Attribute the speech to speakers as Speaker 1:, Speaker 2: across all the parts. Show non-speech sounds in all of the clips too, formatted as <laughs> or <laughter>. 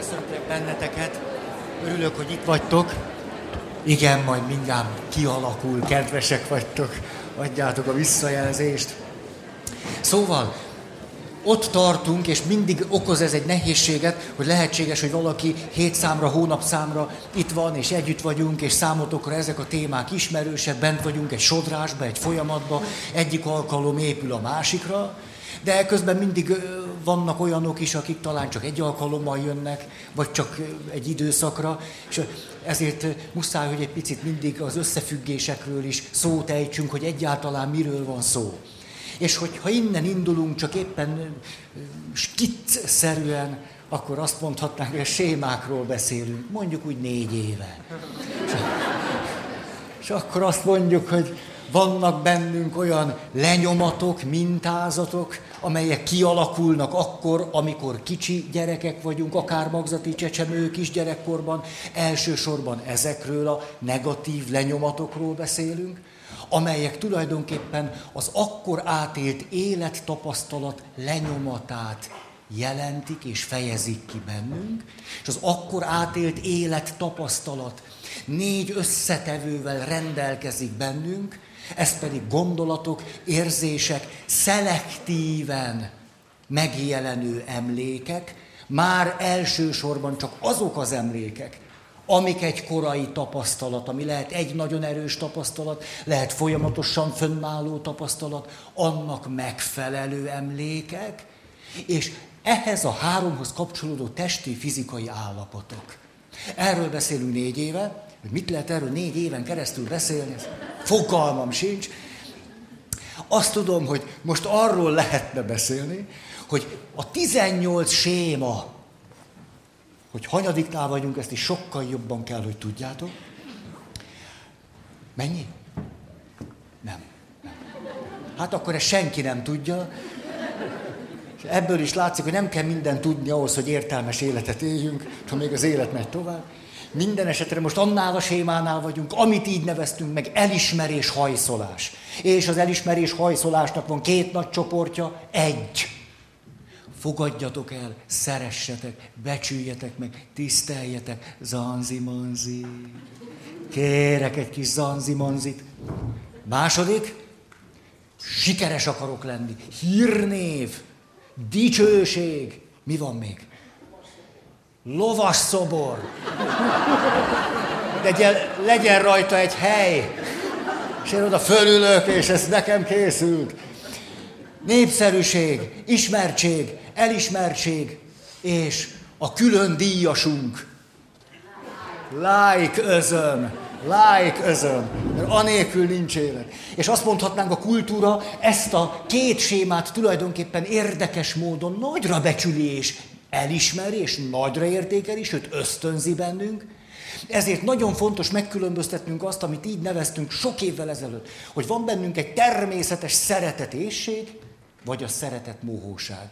Speaker 1: Köszöntelek benneteket. Örülök, hogy itt vagytok. Igen, majd mindjárt kialakul, kedvesek vagytok. Adjátok a visszajelzést. Szóval, ott tartunk, és mindig okoz ez egy nehézséget, hogy lehetséges, hogy valaki hét számra, hónap számra itt van, és együtt vagyunk, és számotokra ezek a témák ismerősek, bent vagyunk egy sodrásba, egy folyamatba, egyik alkalom épül a másikra, de közben mindig vannak olyanok is, akik talán csak egy alkalommal jönnek, vagy csak egy időszakra, és ezért muszáj, hogy egy picit mindig az összefüggésekről is szót ejtsünk, hogy egyáltalán miről van szó. És hogyha innen indulunk, csak éppen skicc-szerűen, akkor azt mondhatnánk, hogy a sémákról beszélünk, mondjuk úgy négy éve. És, és akkor azt mondjuk, hogy vannak bennünk olyan lenyomatok, mintázatok, amelyek kialakulnak akkor, amikor kicsi gyerekek vagyunk, akár magzati csecsemők is gyerekkorban, elsősorban ezekről a negatív lenyomatokról beszélünk, amelyek tulajdonképpen az akkor átélt élettapasztalat lenyomatát jelentik és fejezik ki bennünk, és az akkor átélt élettapasztalat négy összetevővel rendelkezik bennünk, ez pedig gondolatok, érzések, szelektíven megjelenő emlékek, már elsősorban csak azok az emlékek, amik egy korai tapasztalat, ami lehet egy nagyon erős tapasztalat, lehet folyamatosan fönnálló tapasztalat, annak megfelelő emlékek, és ehhez a háromhoz kapcsolódó testi, fizikai állapotok. Erről beszélünk négy éve, hogy mit lehet erről négy éven keresztül beszélni, fogalmam sincs. Azt tudom, hogy most arról lehetne beszélni, hogy a 18 séma, hogy hanyadiknál vagyunk, ezt is sokkal jobban kell, hogy tudjátok. Mennyi? Nem. Hát akkor ezt senki nem tudja. És ebből is látszik, hogy nem kell minden tudni ahhoz, hogy értelmes életet éljünk, ha még az élet megy tovább. Minden esetre most annál a sémánál vagyunk, amit így neveztünk meg, elismerés hajszolás. És az elismerés hajszolásnak van két nagy csoportja, egy. Fogadjatok el, szeressetek, becsüljetek meg, tiszteljetek, zanzi-manzi. Kérek egy kis zanzi-manzit. Második, sikeres akarok lenni. Hírnév, dicsőség. Mi van még? Lovas szobor. Legyen, legyen rajta egy hely. És én oda fölülök, és ez nekem készült. Népszerűség, ismertség, elismertség, és a külön díjasunk. Like özön, like özön, mert anélkül nincs élet. És azt mondhatnánk, a kultúra ezt a két sémát tulajdonképpen érdekes módon nagyra becsüli és elismeri, és nagyra értékeli, sőt ösztönzi bennünk. Ezért nagyon fontos megkülönböztetnünk azt, amit így neveztünk sok évvel ezelőtt, hogy van bennünk egy természetes szeretetészség, vagy a szeretet mohóság.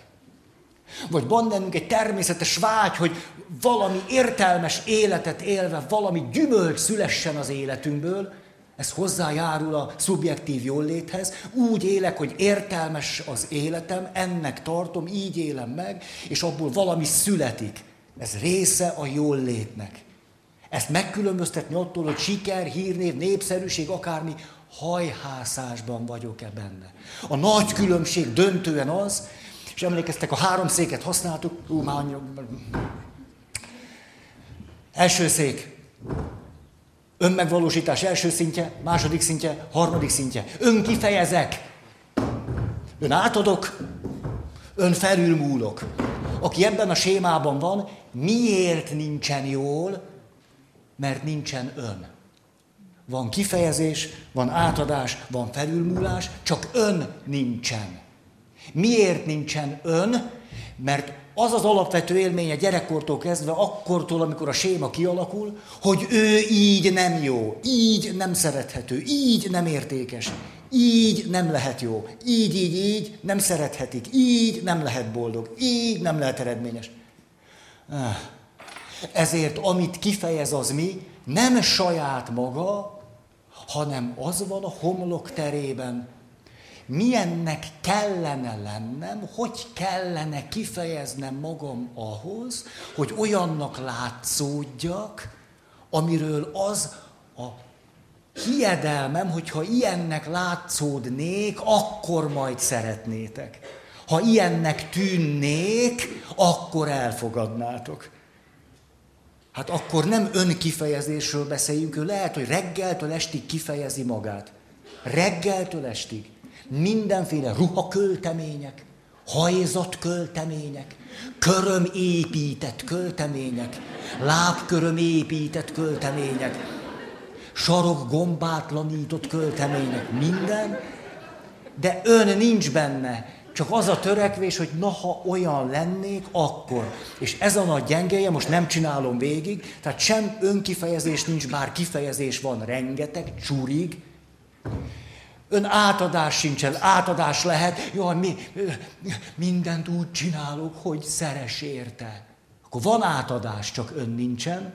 Speaker 1: Vagy van bennünk egy természetes vágy, hogy valami értelmes életet élve, valami gyümölcs szülessen az életünkből, ez hozzájárul a szubjektív jólléthez. Úgy élek, hogy értelmes az életem, ennek tartom, így élem meg, és abból valami születik. Ez része a jóllétnek. Ezt megkülönböztetni attól, hogy siker, hírnév, népszerűség, akármi, hajhászásban vagyok-e benne. A nagy különbség döntően az, és emlékeztek, a három széket használtuk, ú, már. Első szék, Önmegvalósítás első szintje, második szintje, harmadik szintje. Ön kifejezek. Ön átadok, ön felülmúlok. Aki ebben a sémában van, miért nincsen jól? Mert nincsen ön. Van kifejezés, van átadás, van felülmúlás, csak ön nincsen. Miért nincsen ön? Mert az az alapvető élménye gyerekkortól kezdve, akkortól, amikor a séma kialakul, hogy ő így nem jó, így nem szerethető, így nem értékes, így nem lehet jó, így, így, így nem szerethetik, így nem lehet boldog, így nem lehet eredményes. Ah. Ezért amit kifejez az mi, nem saját maga, hanem az van a homlok terében, milyennek kellene lennem, hogy kellene kifejeznem magam ahhoz, hogy olyannak látszódjak, amiről az a hiedelmem, hogyha ilyennek látszódnék, akkor majd szeretnétek. Ha ilyennek tűnnék, akkor elfogadnátok. Hát akkor nem önkifejezésről beszéljünk, ő lehet, hogy reggeltől estig kifejezi magát. Reggeltől estig. Mindenféle ruhaköltemények, hajzatköltemények, köröm épített költemények, lábköröm épített költemények, sarok gombátlanított költemények, minden, de ön nincs benne. Csak az a törekvés, hogy na, ha olyan lennék, akkor. És ez a nagy gyengéje, most nem csinálom végig, tehát sem önkifejezés nincs, bár kifejezés van rengeteg, csurig. Ön átadás sincsen, átadás lehet, jó, mi, mindent úgy csinálok, hogy szeres érte. Akkor van átadás, csak ön nincsen.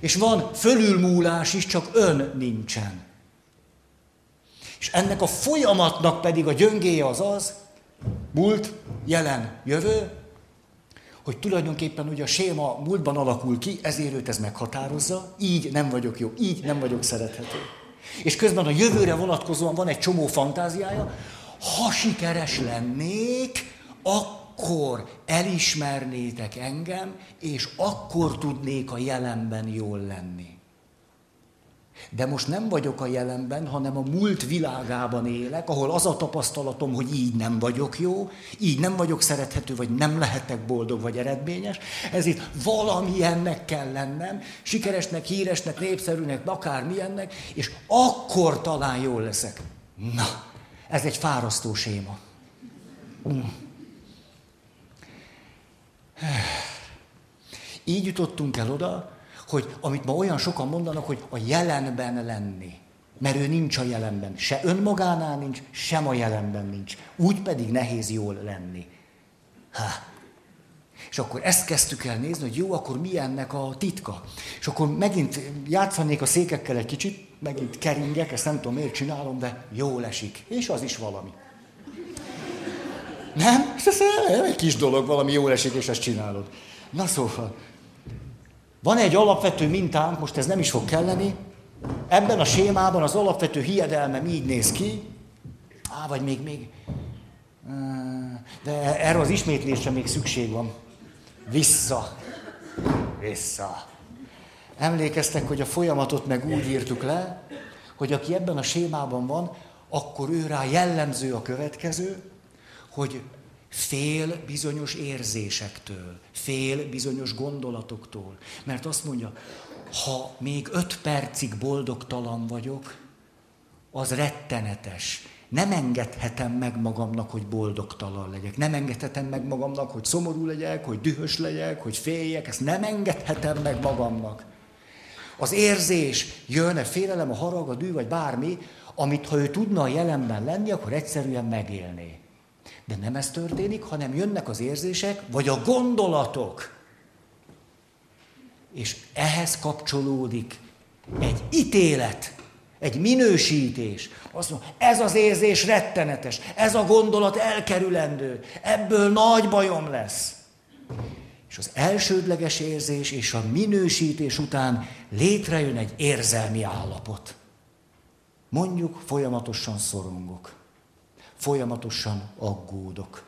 Speaker 1: És van fölülmúlás is, csak ön nincsen. És ennek a folyamatnak pedig a gyöngéje az az, múlt, jelen, jövő, hogy tulajdonképpen ugye a séma múltban alakul ki, ezért őt ez meghatározza, így nem vagyok jó, így nem vagyok szerethető. És közben a jövőre vonatkozóan van egy csomó fantáziája, ha sikeres lennék, akkor elismernétek engem, és akkor tudnék a jelenben jól lenni. De most nem vagyok a jelenben, hanem a múlt világában élek, ahol az a tapasztalatom, hogy így nem vagyok jó, így nem vagyok szerethető, vagy nem lehetek boldog, vagy eredményes. Ezért valamilyennek kell lennem, sikeresnek, híresnek, népszerűnek, akármilyennek, és akkor talán jól leszek. Na, ez egy fárasztó séma. Mm. Így jutottunk el oda, hogy amit ma olyan sokan mondanak, hogy a jelenben lenni. Mert ő nincs a jelenben. Se önmagánál nincs, sem a jelenben nincs. Úgy pedig nehéz jól lenni. Ha. És akkor ezt kezdtük el nézni, hogy jó, akkor mi ennek a titka. És akkor megint játszanék a székekkel egy kicsit, megint keringek, ezt nem tudom miért csinálom, de jól esik. És az is valami. Nem? Ez egy kis dolog, valami jól esik, és ezt csinálod. Na szóval, van egy alapvető mintánk, most ez nem is fog kelleni, ebben a sémában az alapvető hiedelmem így néz ki, á, vagy még, még, de erre az ismétlésre még szükség van. Vissza. Vissza. Emlékeztek, hogy a folyamatot meg úgy írtuk le, hogy aki ebben a sémában van, akkor ő rá jellemző a következő, hogy fél bizonyos érzésektől, fél bizonyos gondolatoktól. Mert azt mondja, ha még öt percig boldogtalan vagyok, az rettenetes. Nem engedhetem meg magamnak, hogy boldogtalan legyek. Nem engedhetem meg magamnak, hogy szomorú legyek, hogy dühös legyek, hogy féljek. Ezt nem engedhetem meg magamnak. Az érzés jön, a félelem, a harag, a dű, vagy bármi, amit ha ő tudna a jelenben lenni, akkor egyszerűen megélné. De nem ez történik, hanem jönnek az érzések, vagy a gondolatok. És ehhez kapcsolódik egy ítélet, egy minősítés. Azt mondja, ez az érzés rettenetes, ez a gondolat elkerülendő, ebből nagy bajom lesz. És az elsődleges érzés és a minősítés után létrejön egy érzelmi állapot. Mondjuk folyamatosan szorongok. Folyamatosan aggódok.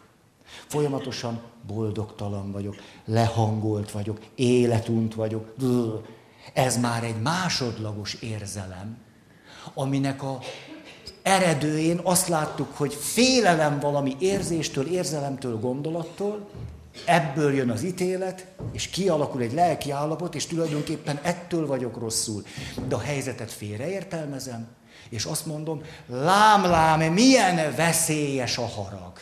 Speaker 1: Folyamatosan boldogtalan vagyok, lehangolt vagyok, életunt vagyok. Ez már egy másodlagos érzelem, aminek a eredőjén azt láttuk, hogy félelem valami érzéstől, érzelemtől, gondolattól, ebből jön az ítélet, és kialakul egy lelki állapot, és tulajdonképpen ettől vagyok rosszul. De a helyzetet félreértelmezem, és azt mondom, lám, lám, milyen veszélyes a harag.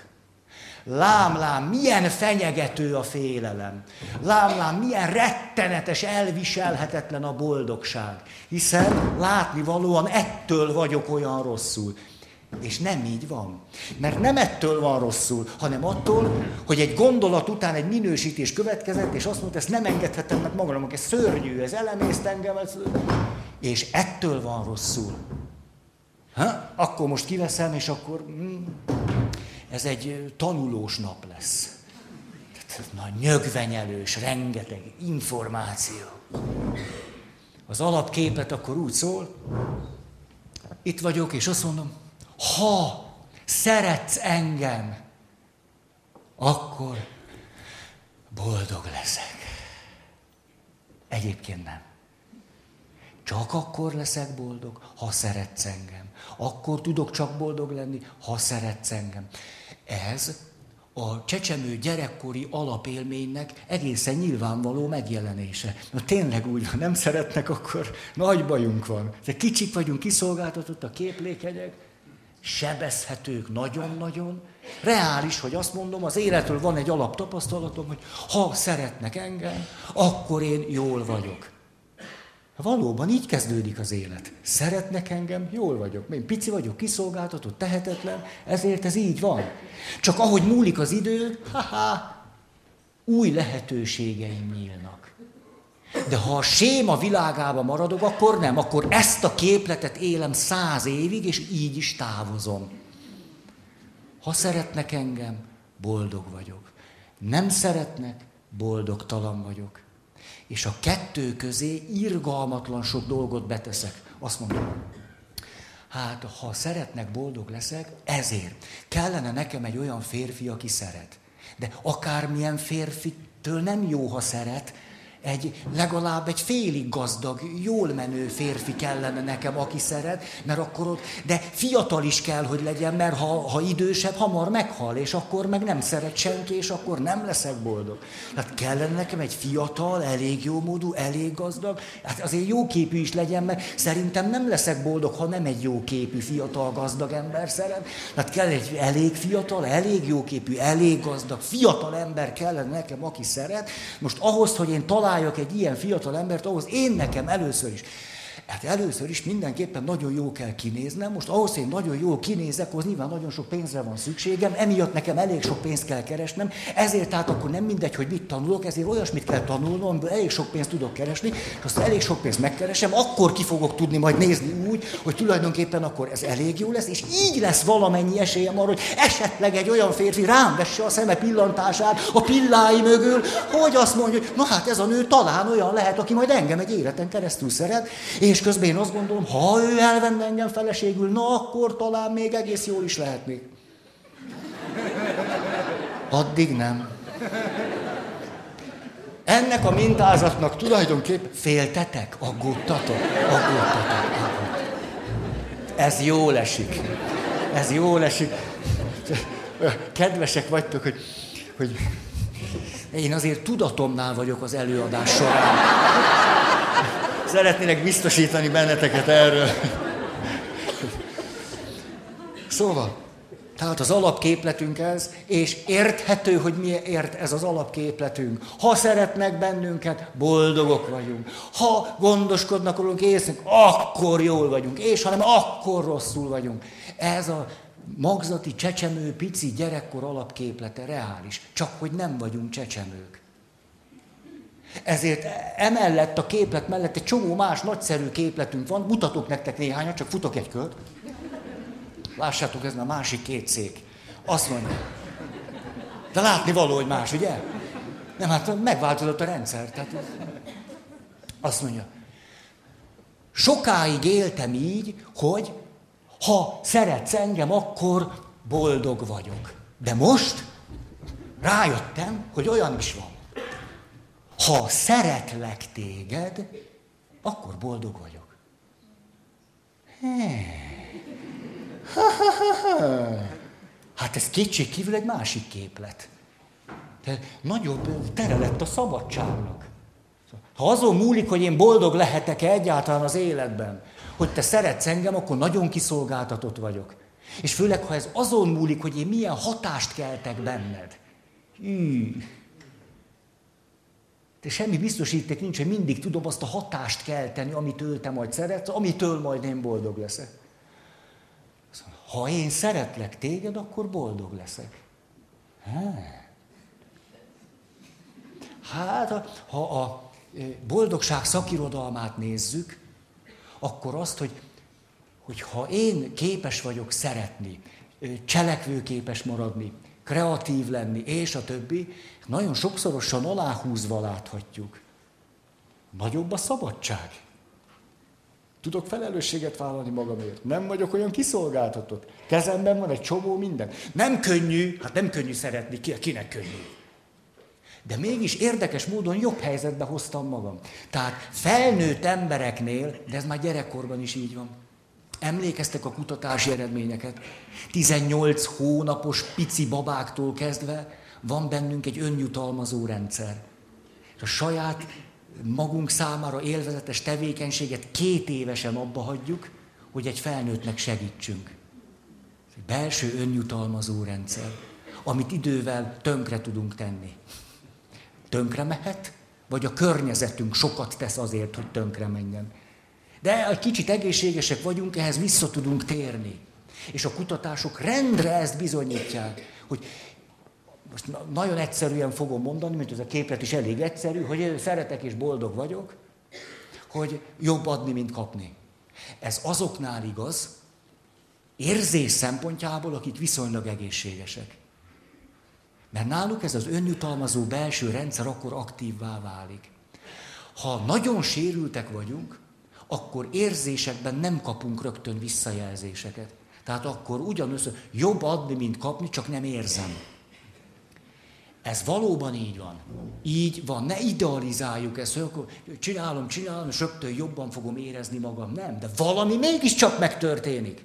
Speaker 1: Lám, lám, milyen fenyegető a félelem. Lám, lám, milyen rettenetes, elviselhetetlen a boldogság. Hiszen látnivalóan ettől vagyok olyan rosszul. És nem így van. Mert nem ettől van rosszul, hanem attól, hogy egy gondolat után egy minősítés következett, és azt mondta, ezt nem engedhetem meg magamnak, ez szörnyű, ez elemészt engem, ez... és ettől van rosszul. Ha? Akkor most kiveszem, és akkor mm, ez egy tanulós nap lesz. Na, nyögvenyelős, rengeteg információ. Az alapképet akkor úgy szól, itt vagyok, és azt mondom, ha szeretsz engem, akkor boldog leszek. Egyébként nem. Csak akkor leszek boldog, ha szeretsz engem. Akkor tudok csak boldog lenni, ha szeretsz engem. Ez a csecsemő gyerekkori alapélménynek egészen nyilvánvaló megjelenése. Na tényleg úgy van, nem szeretnek, akkor nagy bajunk van. De kicsik vagyunk, kiszolgáltatott a képlékegyek, sebezhetők nagyon-nagyon. Reális, hogy azt mondom, az életről van egy alaptapasztalatom, hogy ha szeretnek engem, akkor én jól vagyok. Valóban így kezdődik az élet. Szeretnek engem, jól vagyok. Én pici vagyok, kiszolgáltatott, tehetetlen, ezért ez így van. Csak ahogy múlik az idő, ha új lehetőségeim nyílnak. De ha a séma világába maradok, akkor nem, akkor ezt a képletet élem száz évig, és így is távozom. Ha szeretnek engem, boldog vagyok. Nem szeretnek, boldogtalan vagyok. És a kettő közé irgalmatlan sok dolgot beteszek. Azt mondom, hát ha szeretnek, boldog leszek, ezért kellene nekem egy olyan férfi, aki szeret. De akármilyen férfitől nem jó, ha szeret, egy legalább egy félig gazdag, jól menő férfi kellene nekem, aki szeret, mert akkor ott, de fiatal is kell, hogy legyen, mert ha, ha idősebb, hamar meghal, és akkor meg nem szeret senki, és akkor nem leszek boldog. Tehát kellene nekem egy fiatal, elég jó módú, elég gazdag, hát azért jó képű is legyen, mert szerintem nem leszek boldog, ha nem egy jó képű, fiatal, gazdag ember szeret. Tehát kell egy elég fiatal, elég jó képű, elég gazdag, fiatal ember kellene nekem, aki szeret. Most ahhoz, hogy én talán találjak egy ilyen fiatal embert, ahhoz én nekem először is Hát először is mindenképpen nagyon jó kell kinéznem. Most ahhoz, hogy nagyon jól kinézek, ahhoz nyilván nagyon sok pénzre van szükségem, emiatt nekem elég sok pénzt kell keresnem, ezért tehát akkor nem mindegy, hogy mit tanulok, ezért olyasmit kell tanulnom, amiből elég sok pénzt tudok keresni, és azt elég sok pénzt megkeresem, akkor ki fogok tudni majd nézni úgy, hogy tulajdonképpen akkor ez elég jó lesz, és így lesz valamennyi esélyem arra, hogy esetleg egy olyan férfi rám vesse a szeme pillantását a pillái mögül, hogy azt mondja, hogy na hát ez a nő talán olyan lehet, aki majd engem egy életen keresztül szeret, és közben én azt gondolom, ha ő elvenne engem feleségül, na akkor talán még egész jól is lehetnék. Addig nem. Ennek a mintázatnak tulajdonképpen féltetek, aggódtatok, aggódtatok, aggódtatok. Ez jól esik. Ez jól esik. Kedvesek vagytok, hogy, hogy én azért tudatomnál vagyok az előadás során. Szeretnének biztosítani benneteket erről. Szóval, tehát az alapképletünk ez, és érthető, hogy miért ez az alapképletünk. Ha szeretnek bennünket, boldogok vagyunk. Ha gondoskodnak rólunk, észünk, akkor jól vagyunk. És ha nem, akkor rosszul vagyunk. Ez a magzati, csecsemő, pici gyerekkor alapképlete reális. Csak hogy nem vagyunk csecsemők. Ezért emellett a képlet mellett egy csomó más nagyszerű képletünk van, mutatok nektek néhányat, csak futok egy kört. Lássátok, ez a másik két szék. Azt mondja. De látni való, hogy más, ugye? Nem, hát megváltozott a rendszer. Tehát azt mondja. Sokáig éltem így, hogy ha szeretsz engem, akkor boldog vagyok. De most rájöttem, hogy olyan is van. Ha szeretlek téged, akkor boldog vagyok. <laughs> Hát ez kétség kívül egy másik képlet. De nagyobb tere lett a szabadságnak. Ha azon múlik, hogy én boldog lehetek-e egyáltalán az életben, hogy te szeretsz engem, akkor nagyon kiszolgáltatott vagyok. És főleg, ha ez azon múlik, hogy én milyen hatást keltek benned. Hű, de semmi biztosíték nincs, hogy mindig tudom azt a hatást kelteni, amitől te majd szeretsz, amitől majd én boldog leszek. Ha én szeretlek téged, akkor boldog leszek. Hát, ha a boldogság szakirodalmát nézzük, akkor azt, hogy, hogy ha én képes vagyok szeretni, cselekvőképes maradni, kreatív lenni, és a többi, nagyon sokszorosan aláhúzva láthatjuk. Nagyobb a szabadság. Tudok felelősséget vállalni magamért. Nem vagyok olyan kiszolgáltatott. Kezemben van egy csomó minden. Nem könnyű, hát nem könnyű szeretni, kinek könnyű. De mégis érdekes módon jobb helyzetbe hoztam magam. Tehát felnőtt embereknél, de ez már gyerekkorban is így van. Emlékeztek a kutatási eredményeket? 18 hónapos pici babáktól kezdve van bennünk egy önjutalmazó rendszer. És a saját magunk számára élvezetes tevékenységet két évesen abba hagyjuk, hogy egy felnőttnek segítsünk. Egy belső önjutalmazó rendszer, amit idővel tönkre tudunk tenni. Tönkre mehet, vagy a környezetünk sokat tesz azért, hogy tönkre menjen. De egy kicsit egészségesek vagyunk, ehhez vissza tudunk térni. És a kutatások rendre ezt bizonyítják, hogy most nagyon egyszerűen fogom mondani, mint ez a képlet is elég egyszerű, hogy szeretek és boldog vagyok, hogy jobb adni, mint kapni. Ez azoknál igaz, érzés szempontjából, akik viszonylag egészségesek. Mert náluk ez az önjutalmazó belső rendszer akkor aktívvá válik. Ha nagyon sérültek vagyunk, akkor érzésekben nem kapunk rögtön visszajelzéseket. Tehát akkor ugyanúgy jobb adni, mint kapni, csak nem érzem. Ez valóban így van. Így van. Ne idealizáljuk ezt, hogy akkor csinálom, csinálom, és rögtön jobban fogom érezni magam. Nem, de valami mégiscsak megtörténik.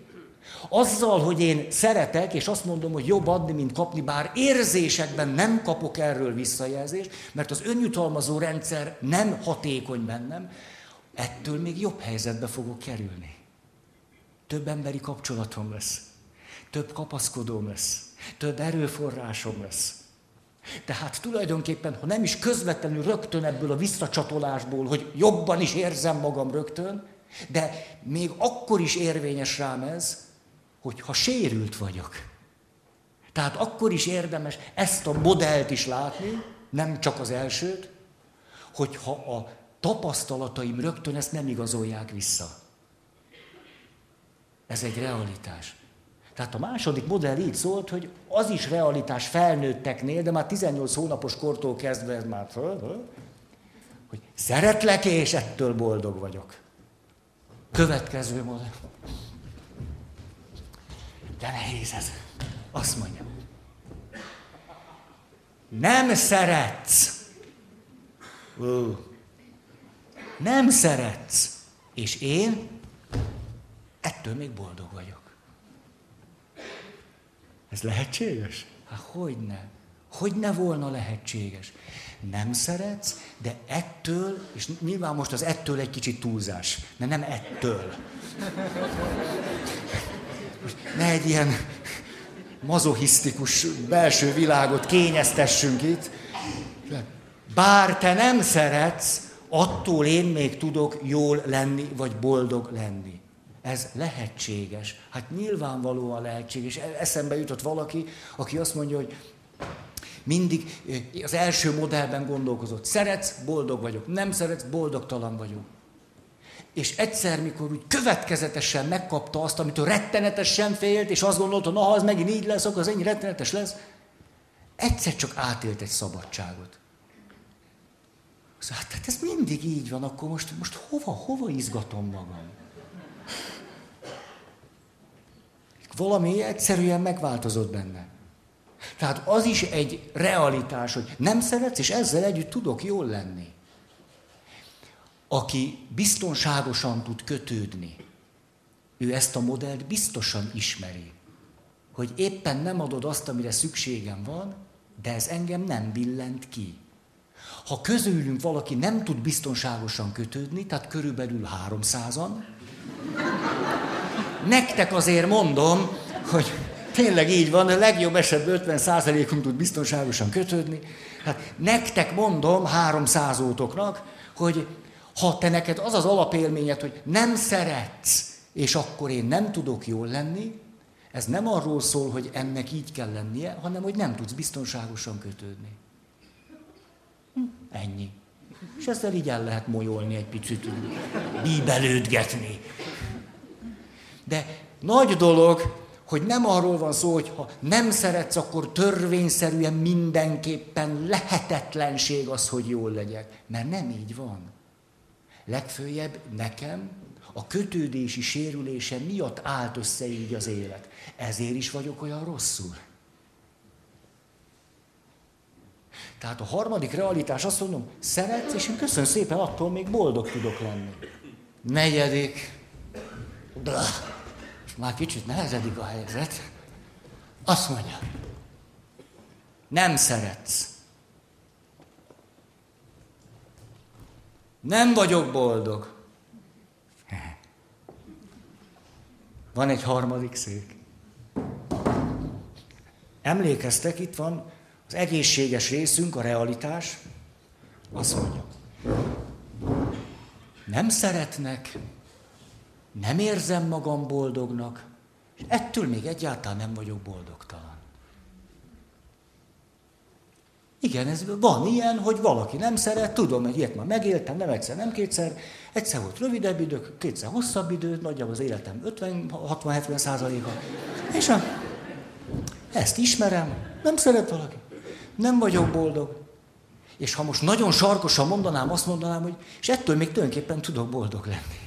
Speaker 1: Azzal, hogy én szeretek, és azt mondom, hogy jobb adni, mint kapni, bár érzésekben nem kapok erről visszajelzést, mert az önjutalmazó rendszer nem hatékony bennem, ettől még jobb helyzetbe fogok kerülni. Több emberi kapcsolatom lesz, több kapaszkodóm lesz, több erőforrásom lesz. Tehát tulajdonképpen, ha nem is közvetlenül rögtön ebből a visszacsatolásból, hogy jobban is érzem magam rögtön, de még akkor is érvényes rám ez, hogy ha sérült vagyok. Tehát akkor is érdemes ezt a modellt is látni, nem csak az elsőt, hogyha a tapasztalataim rögtön ezt nem igazolják vissza. Ez egy realitás. Tehát a második modell így szólt, hogy az is realitás felnőtteknél, de már 18 hónapos kortól kezdve ez már hogy szeretlek és ettől boldog vagyok. Következő modell. De nehéz ez. Azt mondja. Nem szeretsz. Nem szeretsz. És én ettől még boldog vagyok. Ez lehetséges? Hát hogy ne? Hogy ne volna lehetséges? Nem szeretsz, de ettől, és nyilván most az ettől egy kicsit túlzás, mert nem ettől. Most ne egy ilyen mazohisztikus belső világot kényeztessünk itt. Bár te nem szeretsz, attól én még tudok jól lenni, vagy boldog lenni. Ez lehetséges. Hát nyilvánvalóan lehetséges. E- eszembe jutott valaki, aki azt mondja, hogy mindig az első modellben gondolkozott. Szeretsz, boldog vagyok. Nem szeretsz, boldogtalan vagyok. És egyszer, mikor úgy következetesen megkapta azt, amitől rettenetesen félt, és azt gondolta, na, ha az megint így lesz, akkor az ennyi rettenetes lesz, egyszer csak átélt egy szabadságot. Szóval, hát ez mindig így van, akkor most, most hova, hova izgatom magam? Valami egyszerűen megváltozott benne. Tehát az is egy realitás, hogy nem szeretsz, és ezzel együtt tudok jól lenni. Aki biztonságosan tud kötődni, ő ezt a modellt biztosan ismeri. Hogy éppen nem adod azt, amire szükségem van, de ez engem nem billent ki. Ha közülünk valaki nem tud biztonságosan kötődni, tehát körülbelül háromszázan, Nektek azért mondom, hogy tényleg így van, a legjobb esetben 50%-unk tud biztonságosan kötődni. Hát nektek mondom, 300 ótoknak, hogy ha te neked az az alapélményed, hogy nem szeretsz, és akkor én nem tudok jól lenni, ez nem arról szól, hogy ennek így kell lennie, hanem hogy nem tudsz biztonságosan kötődni. Ennyi. És ezzel így el lehet molyolni egy picit, bíbelődgetni. De nagy dolog, hogy nem arról van szó, hogy ha nem szeretsz, akkor törvényszerűen mindenképpen lehetetlenség az, hogy jól legyek. Mert nem így van. Legfőjebb nekem a kötődési sérülése miatt állt össze így az élet. Ezért is vagyok olyan rosszul. Tehát a harmadik realitás azt mondom, szeretsz, és én köszönöm szépen, attól még boldog tudok lenni. Negyedik, de már kicsit nehezedik a helyzet. Azt mondja, nem szeretsz. Nem vagyok boldog. Van egy harmadik szék. Emlékeztek, itt van az egészséges részünk, a realitás. Azt mondja, nem szeretnek, nem érzem magam boldognak, és ettől még egyáltalán nem vagyok boldogtalan. Igen, ez van ilyen, hogy valaki nem szeret, tudom, hogy ilyet már megéltem, nem egyszer, nem kétszer, egyszer volt rövidebb idő, kétszer hosszabb idő, nagyjából az életem 50-60-70 százaléka. És a, ezt ismerem, nem szeret valaki, nem vagyok boldog. És ha most nagyon sarkosan mondanám, azt mondanám, hogy és ettől még tulajdonképpen tudok boldog lenni.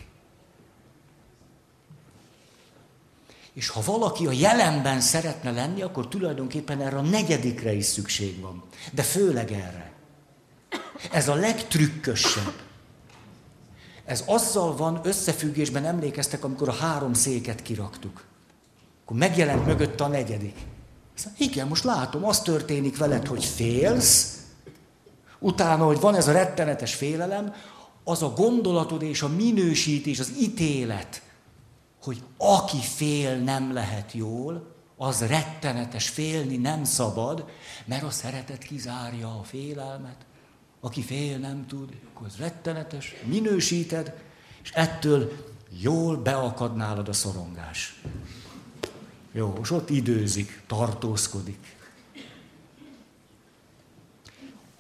Speaker 1: És ha valaki a jelenben szeretne lenni, akkor tulajdonképpen erre a negyedikre is szükség van. De főleg erre. Ez a legtrükkösebb. Ez azzal van összefüggésben, emlékeztek, amikor a három széket kiraktuk. Akkor megjelent mögött a negyedik. Igen, most látom, az történik veled, hogy félsz, utána, hogy van ez a rettenetes félelem, az a gondolatod és a minősítés, az ítélet, hogy aki fél nem lehet jól, az rettenetes, félni nem szabad, mert a szeretet kizárja a félelmet. Aki fél nem tud, akkor az rettenetes, minősíted, és ettől jól beakad nálad a szorongás. Jó, és ott időzik, tartózkodik.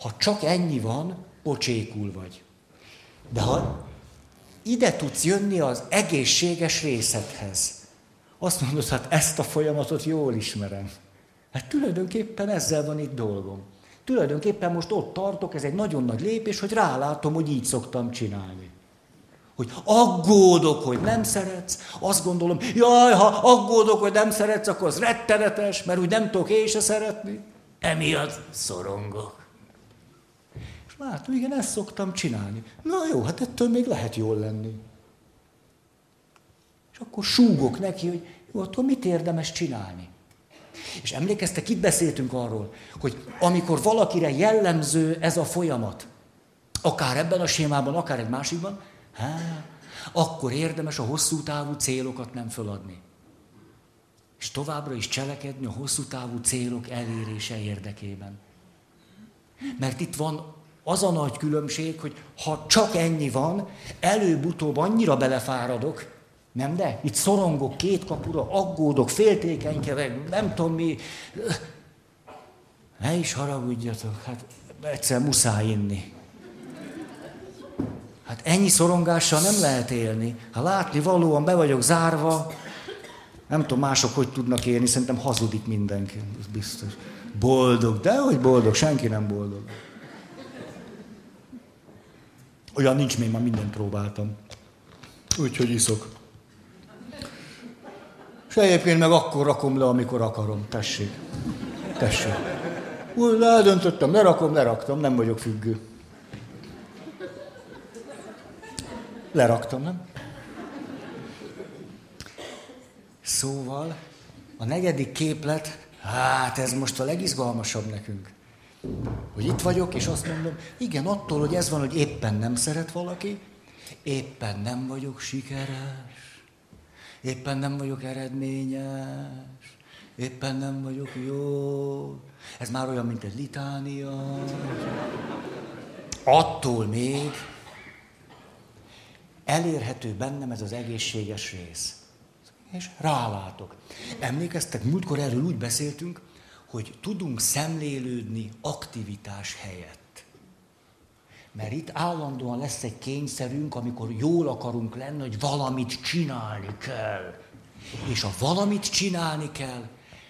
Speaker 1: Ha csak ennyi van, pocsékul vagy. De ha ide tudsz jönni az egészséges részedhez. Azt mondod, hát ezt a folyamatot jól ismerem. Hát tulajdonképpen ezzel van itt dolgom. Tulajdonképpen most ott tartok, ez egy nagyon nagy lépés, hogy rálátom, hogy így szoktam csinálni. Hogy aggódok, hogy nem szeretsz, azt gondolom, jaj, ha aggódok, hogy nem szeretsz, akkor az rettenetes, mert úgy nem tudok én se szeretni. Emiatt szorongok. Látom, igen, ezt szoktam csinálni. Na jó, hát ettől még lehet jól lenni. És akkor súgok neki, hogy jó, attól mit érdemes csinálni? És emlékeztek, itt beszéltünk arról, hogy amikor valakire jellemző ez a folyamat, akár ebben a sémában, akár egy másikban, há, akkor érdemes a hosszú távú célokat nem föladni. És továbbra is cselekedni a hosszú távú célok elérése érdekében. Mert itt van az a nagy különbség, hogy ha csak ennyi van, előbb-utóbb annyira belefáradok, nem de? Itt szorongok két kapura, aggódok, féltékenykedek, nem tudom mi. Ne is haragudjatok, hát egyszer muszáj inni. Hát ennyi szorongással nem lehet élni. Ha látni valóan be vagyok zárva, nem tudom mások hogy tudnak élni, szerintem hazudik mindenki, ez biztos. Boldog, de hogy boldog, senki nem boldog. Olyan nincs, még már mindent próbáltam. Úgyhogy iszok. És egyébként meg akkor rakom le, amikor akarom. Tessék. Tessék. Úgy eldöntöttem, lerakom, leraktam, nem vagyok függő. Leraktam, nem? Szóval a negyedik képlet, hát ez most a legizgalmasabb nekünk. Hogy itt vagyok, és azt mondom, igen, attól, hogy ez van, hogy éppen nem szeret valaki, éppen nem vagyok sikeres, éppen nem vagyok eredményes, éppen nem vagyok jó. Ez már olyan, mint egy litánia. Attól még elérhető bennem ez az egészséges rész. És rálátok. Emlékeztek, múltkor erről úgy beszéltünk, hogy tudunk szemlélődni aktivitás helyett. Mert itt állandóan lesz egy kényszerünk, amikor jól akarunk lenni, hogy valamit csinálni kell. És ha valamit csinálni kell,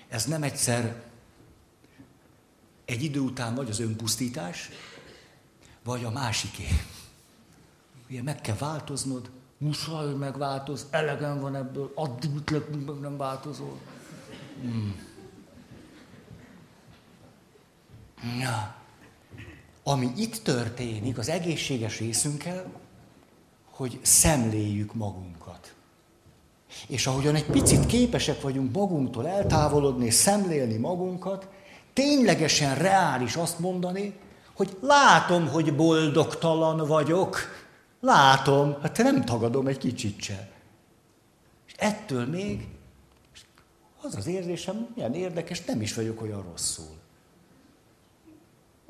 Speaker 1: ez nem egyszer egy idő után vagy az önpusztítás, vagy a másiké. Ugye meg kell változnod, muszáj, megváltoz, elegem van ebből, addig meg nem változol. Hmm. Ja. Ami itt történik az egészséges részünkkel, hogy szemléljük magunkat. És ahogyan egy picit képesek vagyunk magunktól eltávolodni és szemlélni magunkat, ténylegesen reális azt mondani, hogy látom, hogy boldogtalan vagyok. Látom, hát te nem tagadom egy kicsit se. És ettől még az az érzésem, milyen érdekes, nem is vagyok olyan rosszul.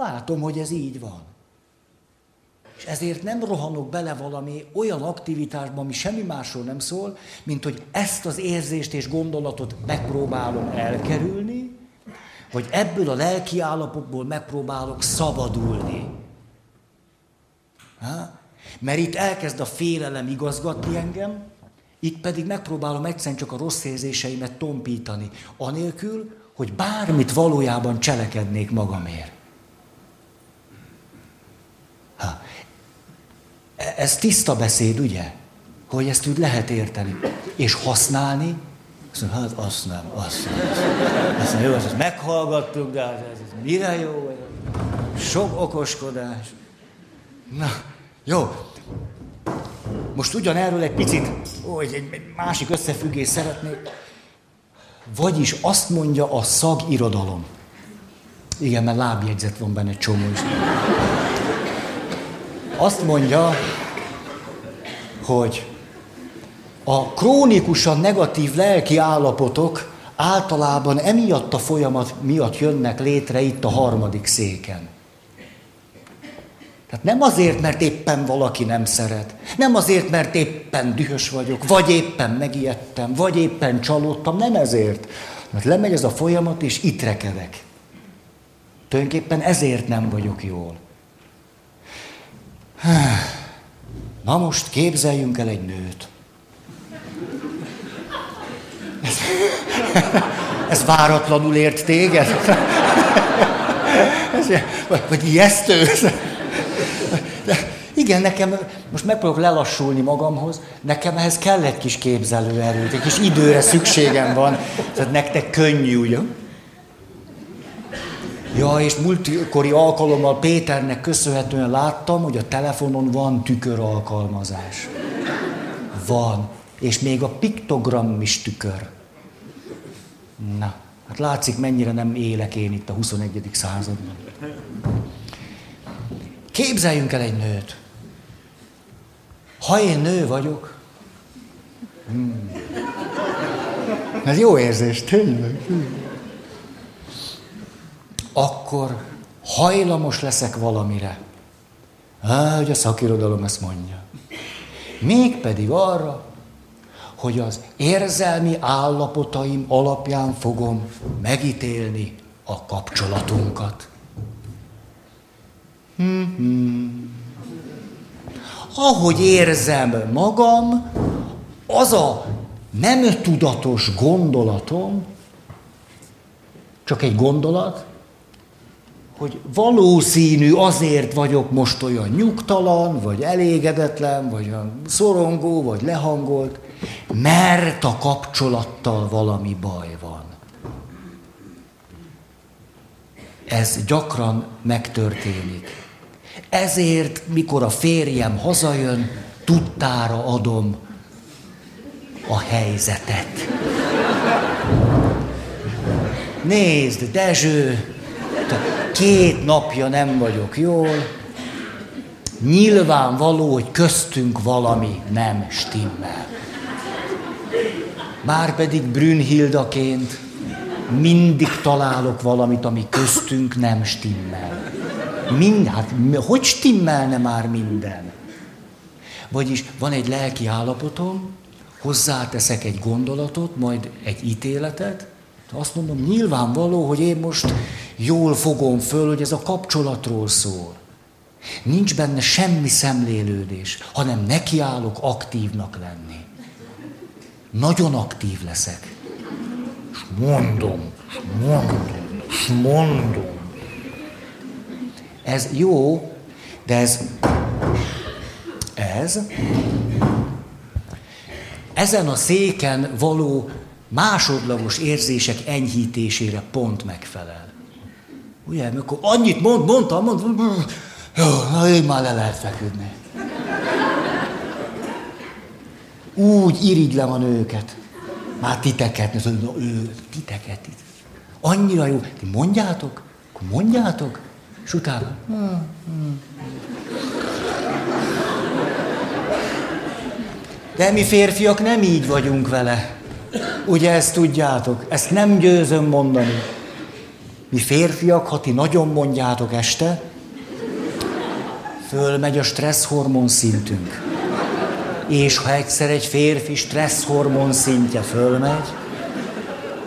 Speaker 1: Látom, hogy ez így van. És ezért nem rohanok bele valami olyan aktivitásba, ami semmi másról nem szól, mint hogy ezt az érzést és gondolatot megpróbálom elkerülni, vagy ebből a lelki állapotból megpróbálok szabadulni. Ha? Mert itt elkezd a félelem igazgatni engem, itt pedig megpróbálom egyszerűen csak a rossz érzéseimet tompítani, anélkül, hogy bármit valójában cselekednék magamért. Ez tiszta beszéd, ugye? Hogy ezt úgy lehet érteni. És használni, azt mondja, hát azt nem, azt nem. Azt mondja, jó, ezt meghallgattuk, de ez, ez mire jó? Sok okoskodás. Na, jó. Most ugyanerről egy picit, ó, egy, egy másik összefüggés szeretnék. Vagyis azt mondja a szagirodalom. Igen, mert lábjegyzet van benne csomó is. Azt mondja, hogy a krónikusan negatív lelki állapotok általában emiatt a folyamat miatt jönnek létre itt a harmadik széken. Tehát nem azért, mert éppen valaki nem szeret, nem azért, mert éppen dühös vagyok, vagy éppen megijedtem, vagy éppen csalódtam, nem ezért. Mert lemegy ez a folyamat, és itt rekedek. Tulajdonképpen ezért nem vagyok jól. Na most képzeljünk el egy nőt. Ez, váratlanul ért téged? Ez, vagy, vagy ijesztő? Igen, nekem, most megpróbálok lelassulni magamhoz, nekem ehhez kell egy kis képzelőerő, egy kis időre szükségem van, tehát nektek könnyű, ugye? Ja, és múltkori alkalommal Péternek köszönhetően láttam, hogy a telefonon van tükör alkalmazás. Van. És még a piktogram is tükör. Na, hát látszik, mennyire nem élek én itt a 21. században. Képzeljünk el egy nőt. Ha én nő vagyok, hmm. ez jó érzés, tényleg. Akkor hajlamos leszek valamire. Á, hogy a szakirodalom ezt mondja. Mégpedig arra, hogy az érzelmi állapotaim alapján fogom megítélni a kapcsolatunkat. Hmm. Ahogy érzem magam, az a nem tudatos gondolatom, csak egy gondolat, hogy valószínű azért vagyok most olyan nyugtalan, vagy elégedetlen, vagy olyan szorongó, vagy lehangolt, mert a kapcsolattal valami baj van. Ez gyakran megtörténik. Ezért, mikor a férjem hazajön, tudtára adom a helyzetet. Nézd, Dezső, két napja nem vagyok jól, nyilvánvaló, hogy köztünk valami nem stimmel. Márpedig Brünnhildaként mindig találok valamit, ami köztünk nem stimmel. Mind, hát hogy stimmelne már minden? Vagyis van egy lelki állapotom, hozzáteszek egy gondolatot, majd egy ítéletet, azt mondom, nyilvánvaló, hogy én most jól fogom föl, hogy ez a kapcsolatról szól. Nincs benne semmi szemlélődés, hanem nekiállok aktívnak lenni. nagyon aktív leszek. És mondom, és mondom, és mondom. Ez jó, de ez, ez, ezen a széken való másodlagos érzések enyhítésére pont megfelel. Ugye, amikor annyit mond, mondtam, mondtam, jó, na én már le lehet feküdni. Úgy irigylem a nőket. Már titeket, na, ő, titeket, titeket. Annyira jó. Ti mondjátok, akkor mondjátok, és utána. De mi férfiak nem így vagyunk vele. Ugye ezt tudjátok? Ezt nem győzöm mondani. Mi férfiak, ha ti nagyon mondjátok este, fölmegy a stresszhormon szintünk. És ha egyszer egy férfi stresszhormon szintje fölmegy,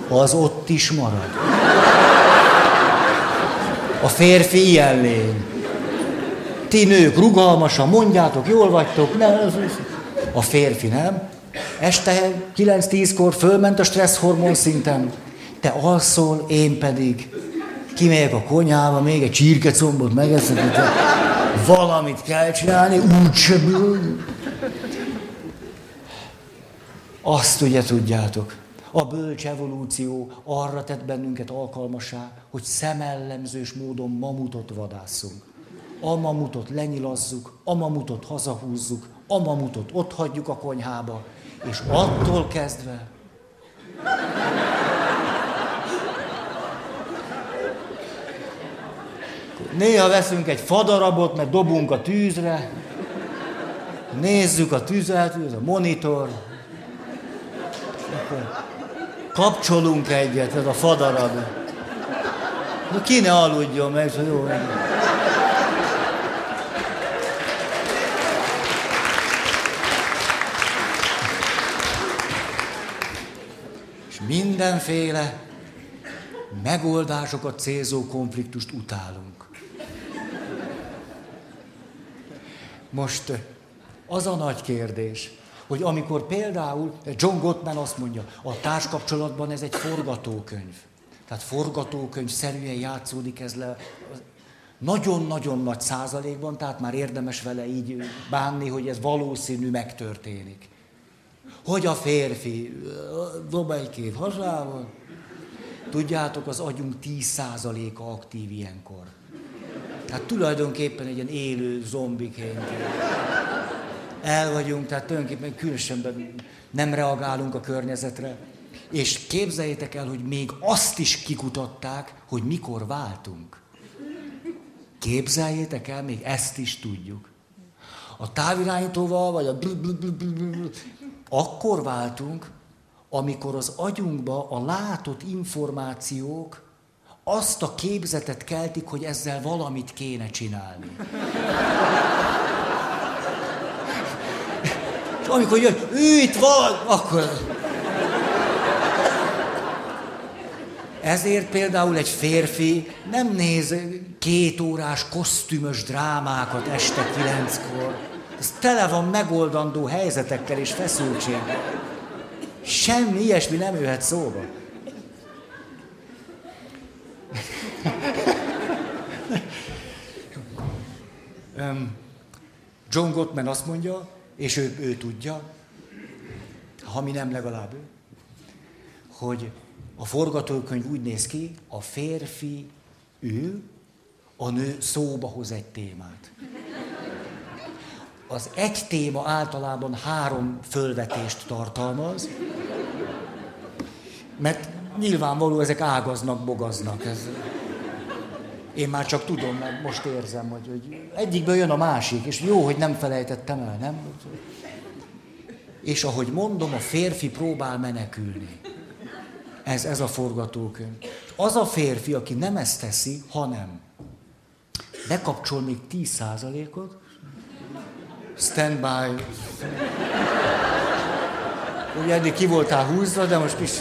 Speaker 1: az ott is marad. A férfi ilyen lény. Ti nők rugalmasan mondjátok, jól vagytok, ne, a férfi nem. Este 9-10-kor fölment a stresszhormon szinten. Te alszol, én pedig kimegyek a konyhába, még egy csirkecombot megeszek, de valamit kell csinálni, úgyse Azt ugye tudjátok, a bölcs evolúció arra tett bennünket alkalmasá, hogy szemellemzős módon mamutot vadásszunk. A mamutot lenyilazzuk, a mamutot hazahúzzuk, a mamutot ott hagyjuk a konyhába, és attól kezdve Néha veszünk egy fadarabot, mert dobunk a tűzre, nézzük a tüzet, ez a monitor, akkor kapcsolunk egyet, ez a fadarab. De ki ne aludjon meg, hogy jó. És mindenféle megoldásokat célzó konfliktust utálunk. Most az a nagy kérdés, hogy amikor például John Gottman azt mondja, a társkapcsolatban ez egy forgatókönyv. Tehát forgatókönyv szerűen játszódik ez le nagyon-nagyon nagy százalékban, tehát már érdemes vele így bánni, hogy ez valószínű megtörténik. Hogy a férfi dob egy két hazával, tudjátok, az agyunk 10%-a aktív ilyenkor. Tehát tulajdonképpen egy ilyen élő zombiként el vagyunk, tehát tulajdonképpen különösen nem reagálunk a környezetre. És képzeljétek el, hogy még azt is kikutatták, hogy mikor váltunk. Képzeljétek el, még ezt is tudjuk. A távirányítóval, vagy a akkor váltunk, amikor az agyunkba a látott információk azt a képzetet keltik, hogy ezzel valamit kéne csinálni. És amikor jön, ő itt van, akkor... Ezért például egy férfi nem néz két órás kosztümös drámákat este kilenckor. Ez tele van megoldandó helyzetekkel és feszültséggel. Semmi ilyesmi nem jöhet szóba. John Gottman azt mondja, és ő, ő tudja, ha mi nem legalább ő, hogy a forgatókönyv úgy néz ki, a férfi ő, a nő szóba hoz egy témát. Az egy téma általában három fölvetést tartalmaz, mert nyilvánvaló, ezek ágaznak, bogaznak. Ez... Én már csak tudom, mert most érzem, hogy, hogy egyikből jön a másik, és jó, hogy nem felejtettem el, nem? És ahogy mondom, a férfi próbál menekülni. Ez, ez a forgatókönyv. Az a férfi, aki nem ezt teszi, hanem bekapcsol még 10%-ot, standby. Ugye eddig ki voltál húzva, de most is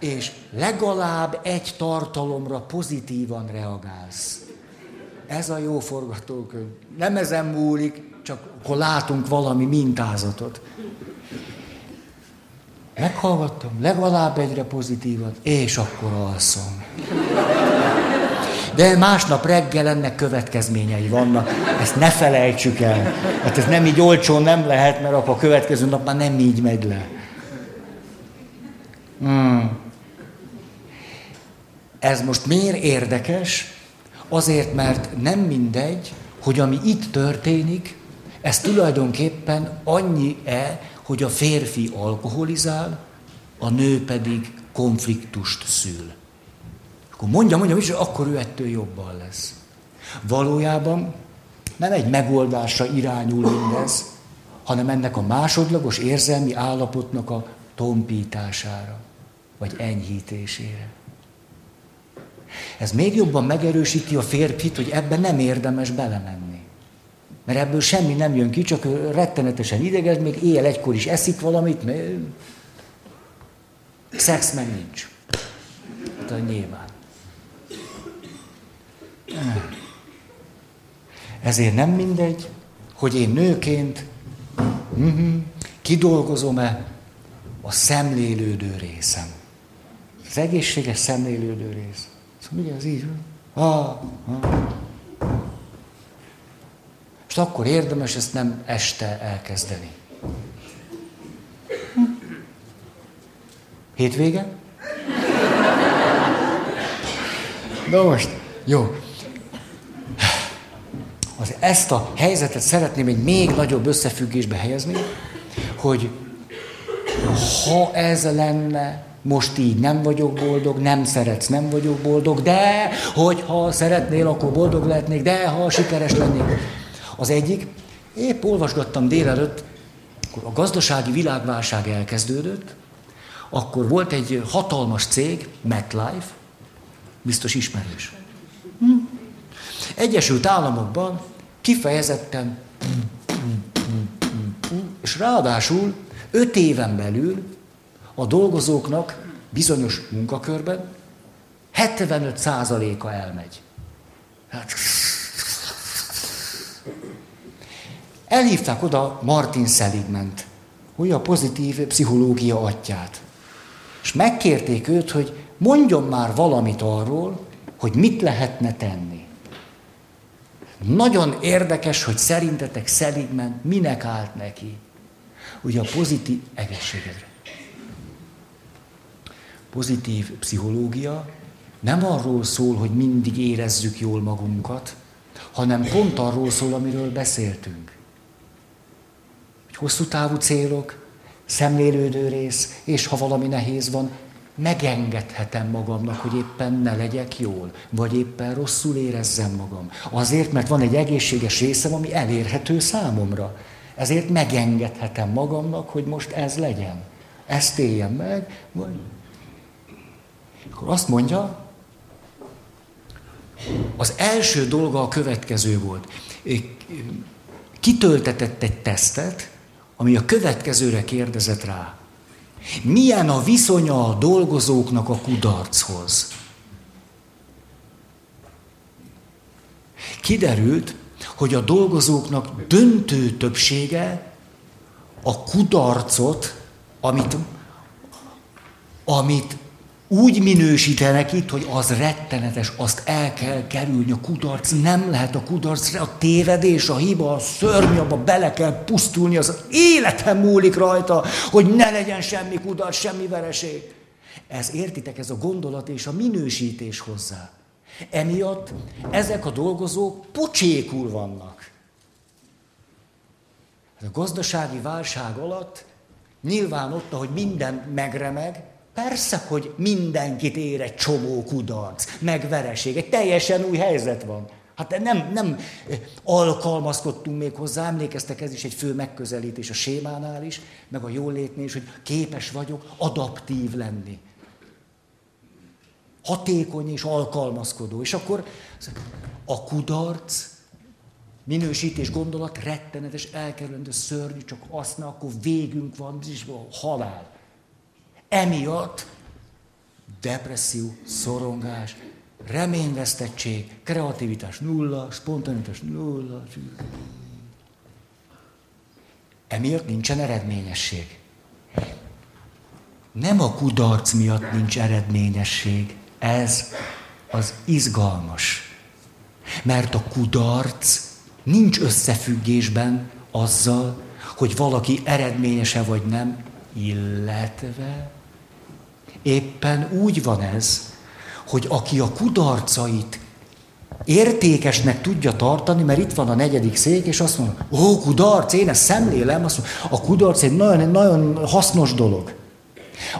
Speaker 1: és legalább egy tartalomra pozitívan reagálsz. Ez a jó forgatókönyv. Nem ezen múlik, csak akkor látunk valami mintázatot. Meghallgattam, legalább egyre pozitívat, és akkor alszom. De másnap reggel ennek következményei vannak. Ezt ne felejtsük el. Hát ez nem így olcsón nem lehet, mert akkor a következő nap már nem így megy le. Hmm. Ez most miért érdekes? Azért, mert nem mindegy, hogy ami itt történik, ez tulajdonképpen annyi-e, hogy a férfi alkoholizál, a nő pedig konfliktust szül. Akkor mondja, mondja, és akkor ő ettől jobban lesz. Valójában nem egy megoldásra irányul mindez, hanem ennek a másodlagos érzelmi állapotnak a tompítására, vagy enyhítésére. Ez még jobban megerősíti a férfit, hogy ebben nem érdemes belemenni. Mert ebből semmi nem jön ki, csak rettenetesen idegez, még éjjel egykor is eszik valamit, mert szex meg nincs. Hát nyilván. Ezért nem mindegy, hogy én nőként uh-huh, kidolgozom-e a szemlélődő részem. Az egészséges szemlélődő rész. Szóval ugye ez így? Ah, ah. És akkor érdemes ezt nem este elkezdeni. Hétvége? Na most, jó. Az ezt a helyzetet szeretném egy még nagyobb összefüggésbe helyezni, hogy ha ez lenne, most így nem vagyok boldog, nem szeretsz, nem vagyok boldog, de hogyha szeretnél, akkor boldog lehetnék, de ha sikeres lennék. Az egyik, épp olvasgattam délelőtt, akkor a gazdasági világválság elkezdődött, akkor volt egy hatalmas cég, MetLife, biztos ismerős. Hm? Egyesült Államokban kifejezetten és ráadásul öt éven belül a dolgozóknak bizonyos munkakörben 75%-a elmegy. Hát... Elhívták oda Martin Seligment, hogy a pozitív pszichológia atyát. És megkérték őt, hogy mondjon már valamit arról, hogy mit lehetne tenni. Nagyon érdekes, hogy szerintetek Seligman minek állt neki. Ugye a pozitív egészségedre. Pozitív pszichológia nem arról szól, hogy mindig érezzük jól magunkat, hanem pont arról szól, amiről beszéltünk. Hogy hosszú távú célok, szemlélődő rész, és ha valami nehéz van, megengedhetem magamnak, hogy éppen ne legyek jól, vagy éppen rosszul érezzem magam. Azért, mert van egy egészséges részem, ami elérhető számomra. Ezért megengedhetem magamnak, hogy most ez legyen. Ezt éljem meg, vagy... Akkor azt mondja, az első dolga a következő volt. Kitöltetett egy tesztet, ami a következőre kérdezett rá. Milyen a viszonya a dolgozóknak a kudarchoz? Kiderült, hogy a dolgozóknak döntő többsége a kudarcot, amit, amit úgy minősítenek itt, hogy az rettenetes, azt el kell kerülni, a kudarc nem lehet a kudarc, a tévedés, a hiba, a szörny, abba bele kell pusztulni, az életem múlik rajta, hogy ne legyen semmi kudarc, semmi vereség. Ez értitek, ez a gondolat és a minősítés hozzá. Emiatt ezek a dolgozók pocsékul vannak. A gazdasági válság alatt nyilván ott, ahogy minden megremeg, Persze, hogy mindenkit ér egy csomó kudarc, meg vereség. Egy teljesen új helyzet van. Hát nem, nem alkalmazkodtunk még hozzá, emlékeztek, ez is egy fő megközelítés a sémánál is, meg a jólétnél is, hogy képes vagyok adaptív lenni. Hatékony és alkalmazkodó. És akkor a kudarc, minősítés, gondolat rettenetes, elkerülendő, szörnyű, csak azt, akkor végünk van, és halál. Emiatt depresszió, szorongás, reményvesztettség, kreativitás nulla, spontanitás nulla. emiatt nincsen eredményesség. Nem a kudarc miatt nincs eredményesség, ez az izgalmas. Mert a kudarc nincs összefüggésben azzal, hogy valaki eredményese vagy nem, illetve éppen úgy van ez, hogy aki a kudarcait értékesnek tudja tartani, mert itt van a negyedik szék, és azt mondja, ó, kudarc, én ezt szemlélem, azt mondja, a kudarc egy nagyon, nagyon hasznos dolog.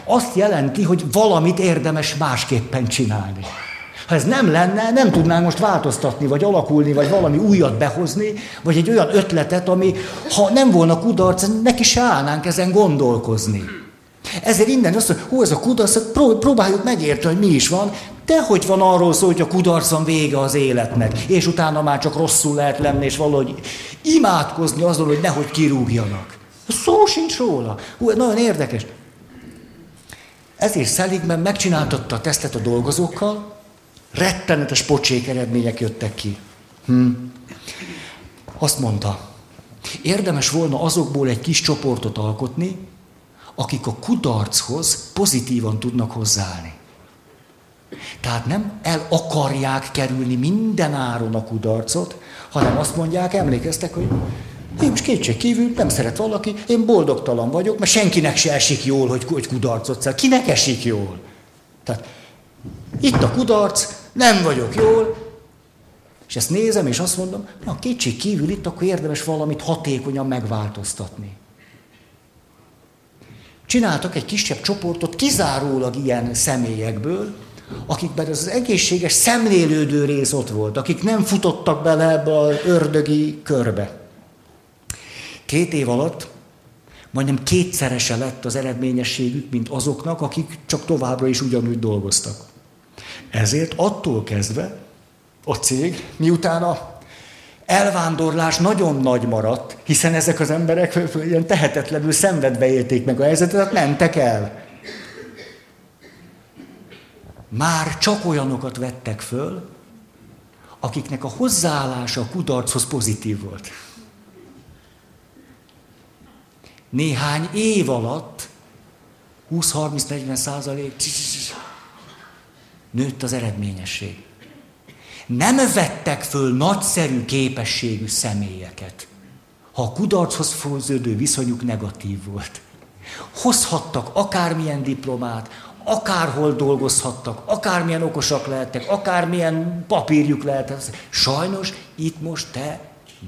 Speaker 1: Azt jelenti, hogy valamit érdemes másképpen csinálni. Ha ez nem lenne, nem tudnánk most változtatni, vagy alakulni, vagy valami újat behozni, vagy egy olyan ötletet, ami, ha nem volna kudarc, neki se állnánk ezen gondolkozni. Ezért innen azt mondja, hú, ez a kudarc, próbáljuk megérteni, hogy mi is van, de hogy van arról szó, hogy a kudarcon vége az életnek, és utána már csak rosszul lehet lenni, és valahogy imádkozni azon, hogy nehogy kirúgjanak. Szó sincs róla. Hú, nagyon érdekes. Ezért Seligman megcsináltatta a tesztet a dolgozókkal, rettenetes pocsék eredmények jöttek ki. Hm. Azt mondta, érdemes volna azokból egy kis csoportot alkotni, akik a kudarchoz pozitívan tudnak hozzáállni. Tehát nem el akarják kerülni minden áron a kudarcot, hanem azt mondják, emlékeztek, hogy én most kétség kívül nem szeret valaki, én boldogtalan vagyok, mert senkinek se esik jól, hogy, hogy kudarcot szel. Kinek esik jól? Tehát itt a kudarc, nem vagyok jól, és ezt nézem, és azt mondom, na kétség kívül itt akkor érdemes valamit hatékonyan megváltoztatni. Csináltak egy kisebb csoportot kizárólag ilyen személyekből, akikben az egészséges szemlélődő rész ott volt, akik nem futottak bele ebbe az ördögi körbe. Két év alatt majdnem kétszerese lett az eredményességük, mint azoknak, akik csak továbbra is ugyanúgy dolgoztak. Ezért attól kezdve a cég, miután a elvándorlás nagyon nagy maradt, hiszen ezek az emberek <laughs> ilyen tehetetlenül szenvedve élték meg a helyzetet, mentek el. Már csak olyanokat vettek föl, akiknek a hozzáállása a kudarchoz pozitív volt. Néhány év alatt 20-30-40 százalék nőtt az eredményesség. Nem vettek föl nagyszerű képességű személyeket, ha a kudarchoz főződő viszonyuk negatív volt. Hozhattak akármilyen diplomát, akárhol dolgozhattak, akármilyen okosak lehettek, akármilyen papírjuk lehetett. Sajnos itt most te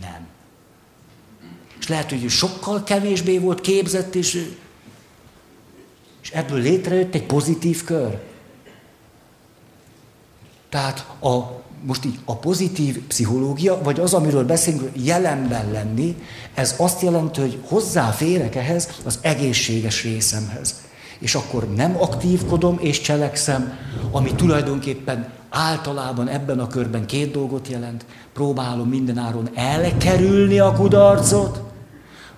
Speaker 1: nem. És lehet, hogy sokkal kevésbé volt képzett, és, és ebből létrejött egy pozitív kör. Tehát a most így a pozitív pszichológia, vagy az, amiről beszélünk, jelenben lenni, ez azt jelenti, hogy hozzáférek ehhez az egészséges részemhez. És akkor nem aktívkodom és cselekszem, ami tulajdonképpen általában ebben a körben két dolgot jelent. Próbálom mindenáron elkerülni a kudarcot,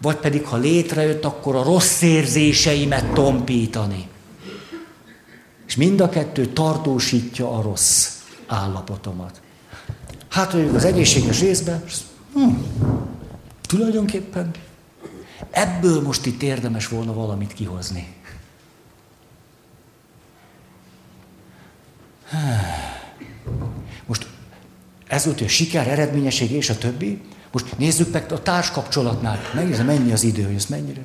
Speaker 1: vagy pedig ha létrejött, akkor a rossz érzéseimet tompítani. És mind a kettő tartósítja a rossz állapotomat. Hát hogy az egészséges részben, hm, tulajdonképpen ebből most itt érdemes volna valamit kihozni. Most ez volt a siker, eredményesség és a többi. Most nézzük meg a társkapcsolatnál. Megnézem, mennyi az idő, hogy ez mennyire.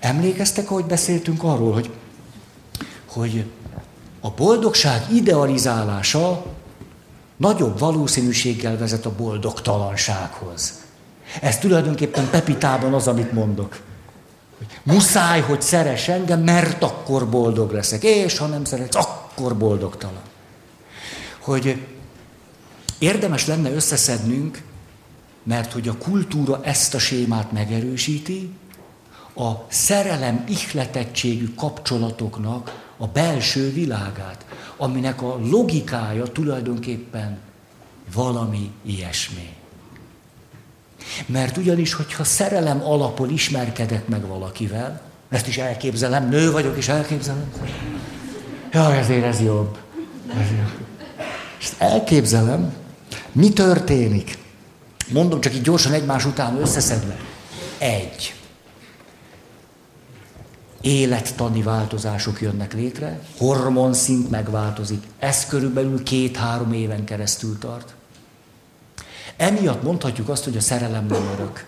Speaker 1: Emlékeztek, ahogy beszéltünk arról, hogy, hogy a boldogság idealizálása nagyobb valószínűséggel vezet a boldogtalansághoz. Ez tulajdonképpen Pepitában az, amit mondok. Muszáj, hogy szeres engem, mert akkor boldog leszek. És ha nem szeretsz, akkor boldogtalan. Hogy érdemes lenne összeszednünk, mert hogy a kultúra ezt a sémát megerősíti, a szerelem ihletettségű kapcsolatoknak a belső világát, aminek a logikája tulajdonképpen valami ilyesmi. Mert ugyanis, hogyha szerelem alapon ismerkedek meg valakivel, ezt is elképzelem, nő vagyok és elképzelem. Ja, ezért ez jobb. Ez jobb. És elképzelem, mi történik. Mondom csak így gyorsan egymás után összeszedve. Egy. Élettani változások jönnek létre, hormonszint megváltozik. Ez körülbelül két-három éven keresztül tart. Emiatt mondhatjuk azt, hogy a szerelem nem örök.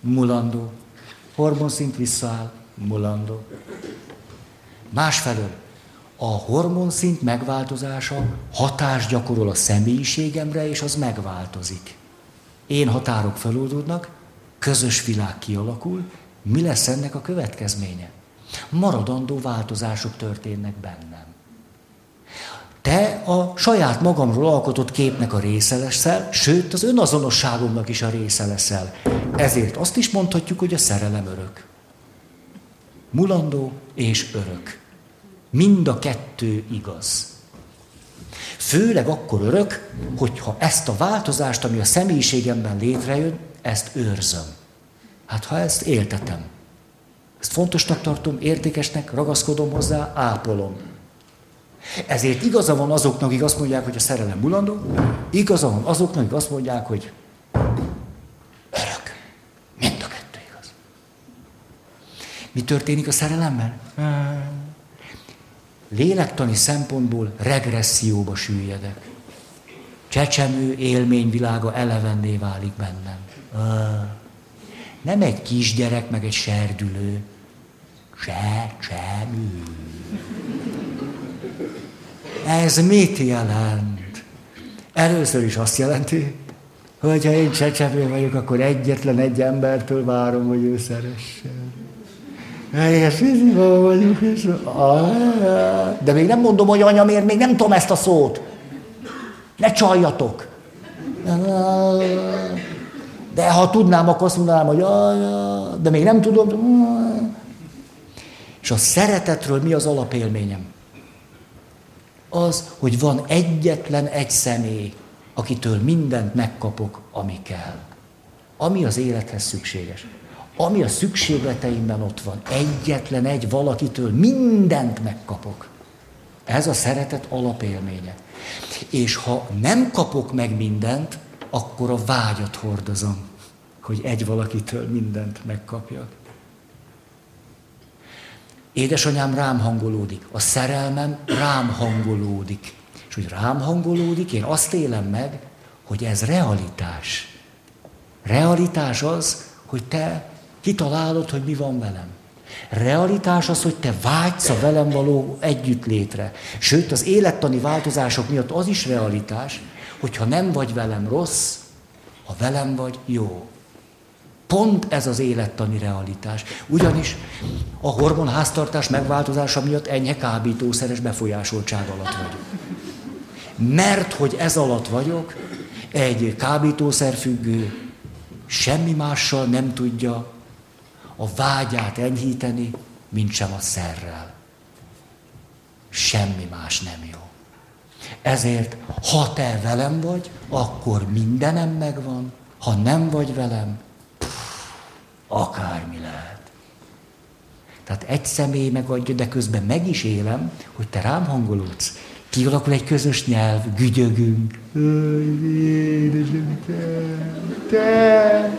Speaker 1: Mulandó. Hormonszint visszaáll, mulandó. Másfelől, a hormonszint megváltozása hatást gyakorol a személyiségemre, és az megváltozik. Én határok feloldódnak, közös világ kialakul, mi lesz ennek a következménye? Maradandó változások történnek bennem. Te a saját magamról alkotott képnek a része leszel, sőt az önazonosságomnak is a része leszel. Ezért azt is mondhatjuk, hogy a szerelem örök. Mulandó és örök. Mind a kettő igaz. Főleg akkor örök, hogyha ezt a változást, ami a személyiségemben létrejön, ezt őrzöm. Hát ha ezt éltetem, ezt fontosnak tartom, értékesnek, ragaszkodom hozzá, ápolom. Ezért igaza van azoknak, akik azt mondják, hogy a szerelem bulandó, igaza van azoknak, akik azt mondják, hogy örök. Mind a kettő igaz. Mi történik a szerelemmel? Lélektani szempontból regresszióba süllyedek. Csecsemő élményvilága elevenné válik bennem. Nem egy kisgyerek, meg egy serdülő. Csecsemő. Ez mit jelent? Először is azt jelenti, hogy ha én csecsemő vagyok, akkor egyetlen egy embertől várom, hogy ő szeressen. Vagyok, és... De még nem mondom, hogy anya, miért még nem tudom ezt a szót. Ne csaljatok. De ha tudnám, akkor azt mondanám, hogy de még nem tudom. És a szeretetről mi az alapélményem? Az, hogy van egyetlen egy személy, akitől mindent megkapok, ami kell. Ami az élethez szükséges. Ami a szükségleteimben ott van. Egyetlen egy valakitől mindent megkapok. Ez a szeretet alapélménye. És ha nem kapok meg mindent, akkor a vágyat hordozom, hogy egy valakitől mindent megkapjak. Édesanyám rám hangolódik, a szerelmem rám hangolódik. És hogy rám hangolódik, én azt élem meg, hogy ez realitás. Realitás az, hogy te kitalálod, hogy mi van velem. Realitás az, hogy te vágysz a velem való együttlétre. Sőt, az élettani változások miatt az is realitás, hogyha nem vagy velem rossz, ha velem vagy jó. Pont ez az élettani realitás. Ugyanis a hormonháztartás megváltozása miatt enyhe kábítószeres befolyásoltság alatt vagyok. Mert hogy ez alatt vagyok, egy kábítószerfüggő semmi mással nem tudja a vágyát enyhíteni, mint sem a szerrel. Semmi más nem jó. Ezért, ha te velem vagy, akkor mindenem megvan, ha nem vagy velem, pff, akármi lehet. Tehát egy személy megadja, de közben meg is élem, hogy te rám hangolódsz. Kialakul egy közös nyelv, gügyögünk. Édesem, te, te.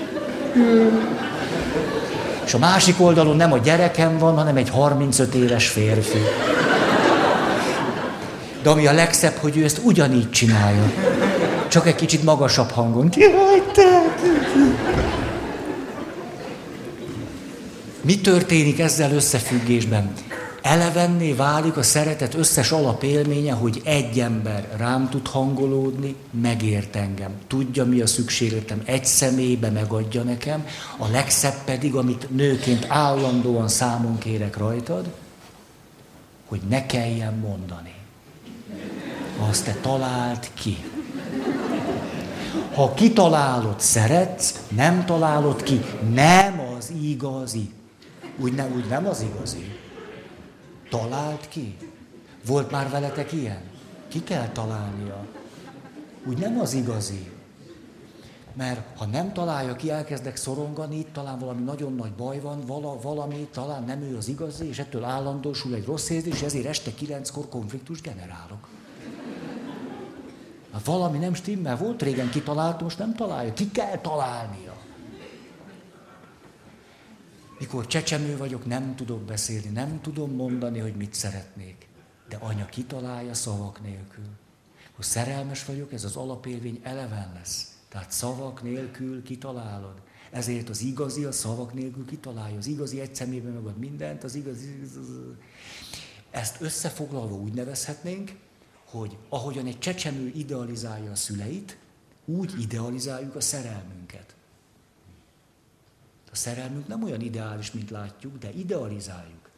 Speaker 1: És a másik oldalon nem a gyerekem van, hanem egy 35 éves férfi. De ami a legszebb, hogy ő ezt ugyanígy csinálja. Csak egy kicsit magasabb hangon. Mi történik ezzel összefüggésben? Elevenné válik a szeretet összes alapélménye, hogy egy ember rám tud hangolódni, megért engem. Tudja, mi a szükségletem, egy személybe megadja nekem, a legszebb pedig, amit nőként állandóan számon kérek rajtad, hogy ne kelljen mondani. Azt te talált ki. Ha kitalálod, szeretsz, nem találod ki, nem az igazi. Úgy, nem, úgy nem az igazi. Talált ki? Volt már veletek ilyen? Ki kell találnia? Úgy nem az igazi. Mert ha nem találja ki, elkezdek szorongani, itt talán valami nagyon nagy baj van, vala, valami, talán nem ő az igazi, és ettől állandósul egy rossz érzés, és ezért este kilenckor konfliktus generálok. Ha valami nem stimmel, volt régen kitalált, most nem találja. Ki kell találnia. Mikor csecsemő vagyok, nem tudok beszélni, nem tudom mondani, hogy mit szeretnék. De anya kitalálja szavak nélkül. Ha szerelmes vagyok, ez az alapélvény eleven lesz. Tehát szavak nélkül kitalálod. Ezért az igazi a szavak nélkül kitalálja. Az igazi egy szemében megad mindent, az igazi... Ezt összefoglalva úgy nevezhetnénk, hogy ahogyan egy csecsemő idealizálja a szüleit, úgy idealizáljuk a szerelmünket. A szerelmünk nem olyan ideális, mint látjuk, de idealizáljuk.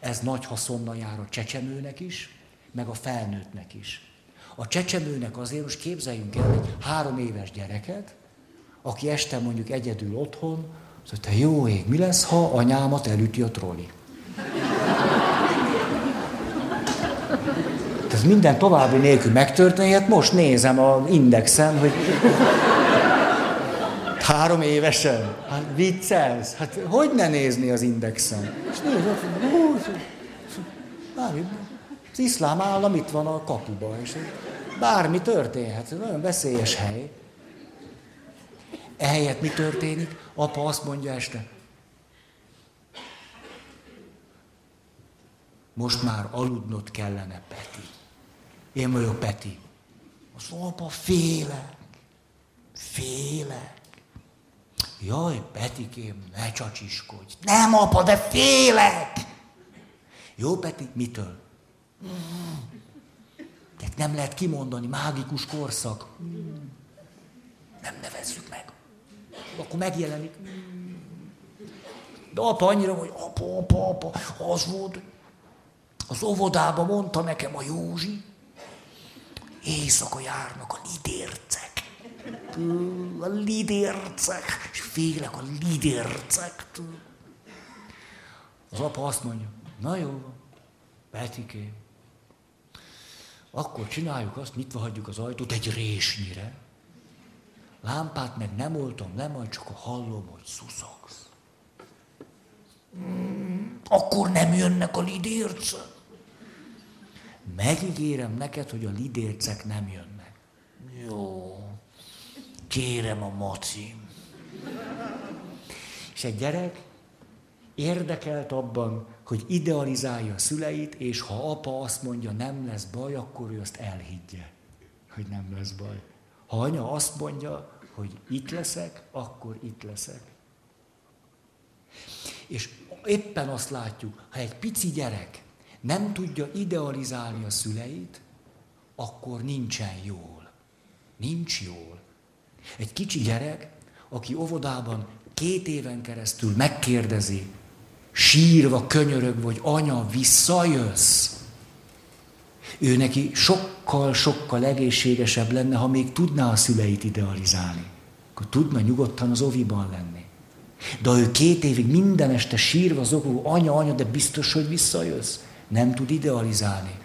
Speaker 1: Ez nagy haszonnal jár a csecsemőnek is, meg a felnőttnek is. A csecsemőnek azért most képzeljünk el egy három éves gyereket, aki este mondjuk egyedül otthon, azt te jó ég, mi lesz, ha anyámat elüti a troli? Ez minden további nélkül megtörténhet. Most nézem a indexen, hogy három évesen. Hát viccelsz. Hát hogy ne nézni az indexen? És nézd, az iszlám állam itt van a kapuban, és bármi történhet. Ez nagyon veszélyes hely. Ehelyett mi történik? Apa azt mondja este, most már aludnod kellene, Peti. Én vagyok Peti. Azt apa, félek. Félek. Jaj, Petikém, ne csacsiskodj. Nem, apa, de félek. Jó, Peti, mitől? De nem lehet kimondani, mágikus korszak. Nem nevezzük meg. Akkor megjelenik. De apa annyira, hogy apa, apa, apa, az volt, az óvodában mondta nekem a Józsi, éjszaka járnak a lidércek. A lidércek. És félek a lidércek. Az apa azt mondja, na jó, Petiké, akkor csináljuk azt, nyitva hagyjuk az ajtót egy résnyire. Lámpát meg nem oltom, nem majd csak hallom, hogy szuszogsz. akkor nem jönnek a lidércek. Megígérem neked, hogy a lidércek nem jönnek. Jó. Kérem a macim. És egy gyerek érdekelt abban, hogy idealizálja a szüleit, és ha apa azt mondja, nem lesz baj, akkor ő azt elhiggye, hogy nem lesz baj. Ha anya azt mondja, hogy itt leszek, akkor itt leszek. És éppen azt látjuk, ha egy pici gyerek nem tudja idealizálni a szüleit, akkor nincsen jól. Nincs jól. Egy kicsi gyerek, aki óvodában két éven keresztül megkérdezi, sírva, könyörög, hogy anya, visszajössz. Ő neki sokkal-sokkal egészségesebb lenne, ha még tudná a szüleit idealizálni. Akkor tudna nyugodtan az oviban lenni. De ő két évig minden este sírva zokogó, anya, anya, de biztos, hogy visszajössz nem tud idealizálni.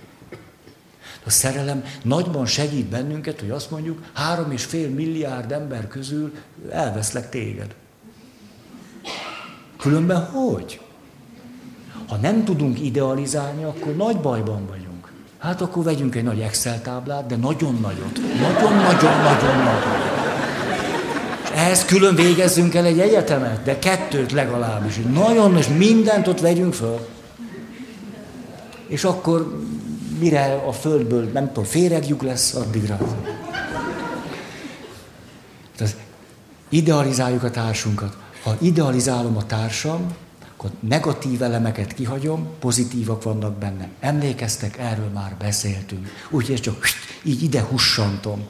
Speaker 1: A szerelem nagyban segít bennünket, hogy azt mondjuk, három és fél milliárd ember közül elveszlek téged. Különben hogy? Ha nem tudunk idealizálni, akkor nagy bajban vagyunk. Hát akkor vegyünk egy nagy Excel táblát, de nagyon nagyot. Nagyon-nagyon-nagyon-nagyon. És ehhez külön végezzünk el egy egyetemet, de kettőt legalábbis. Nagyon, és mindent ott vegyünk föl és akkor mire a földből, nem tudom, féregjük lesz, addigra. Tehát idealizáljuk a társunkat. Ha idealizálom a társam, akkor negatív elemeket kihagyom, pozitívak vannak benne. Emlékeztek, erről már beszéltünk. Úgyhogy csak így ide hussantom.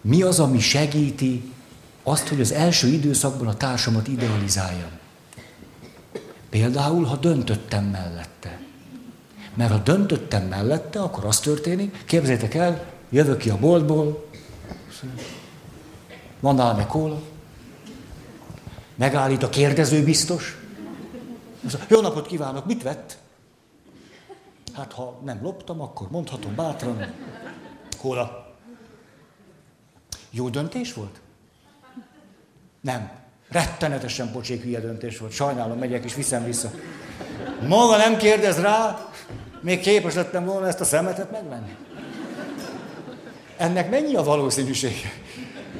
Speaker 1: Mi az, ami segíti azt, hogy az első időszakban a társamat idealizáljam? Például, ha döntöttem mellette. Mert ha döntöttem mellette, akkor az történik, képzeljétek el, jövök ki a boltból, van nálam kóla, megállít a kérdező biztos, jó napot kívánok, mit vett? Hát ha nem loptam, akkor mondhatom bátran, kóla. Jó döntés volt? Nem. Rettenetesen pocsék hülye döntés volt. Sajnálom, megyek és viszem vissza. Maga nem kérdez rá, még képes lettem volna ezt a szemetet megvenni. ennek mennyi a valószínűsége?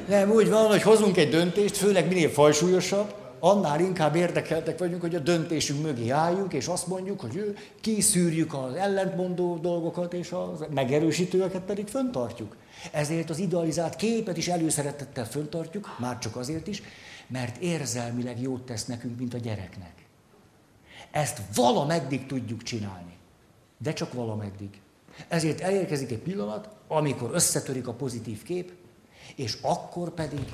Speaker 1: Nem, úgy van, hogy hozunk egy döntést, főleg minél fajsúlyosabb, annál inkább érdekeltek vagyunk, hogy a döntésünk mögé álljunk, és azt mondjuk, hogy kiszűrjük az ellentmondó dolgokat, és a megerősítőeket pedig föntartjuk. Ezért az idealizált képet is előszeretettel föntartjuk, már csak azért is, mert érzelmileg jót tesz nekünk, mint a gyereknek. Ezt valameddig tudjuk csinálni, de csak valameddig. Ezért elérkezik egy pillanat, amikor összetörik a pozitív kép, és akkor pedig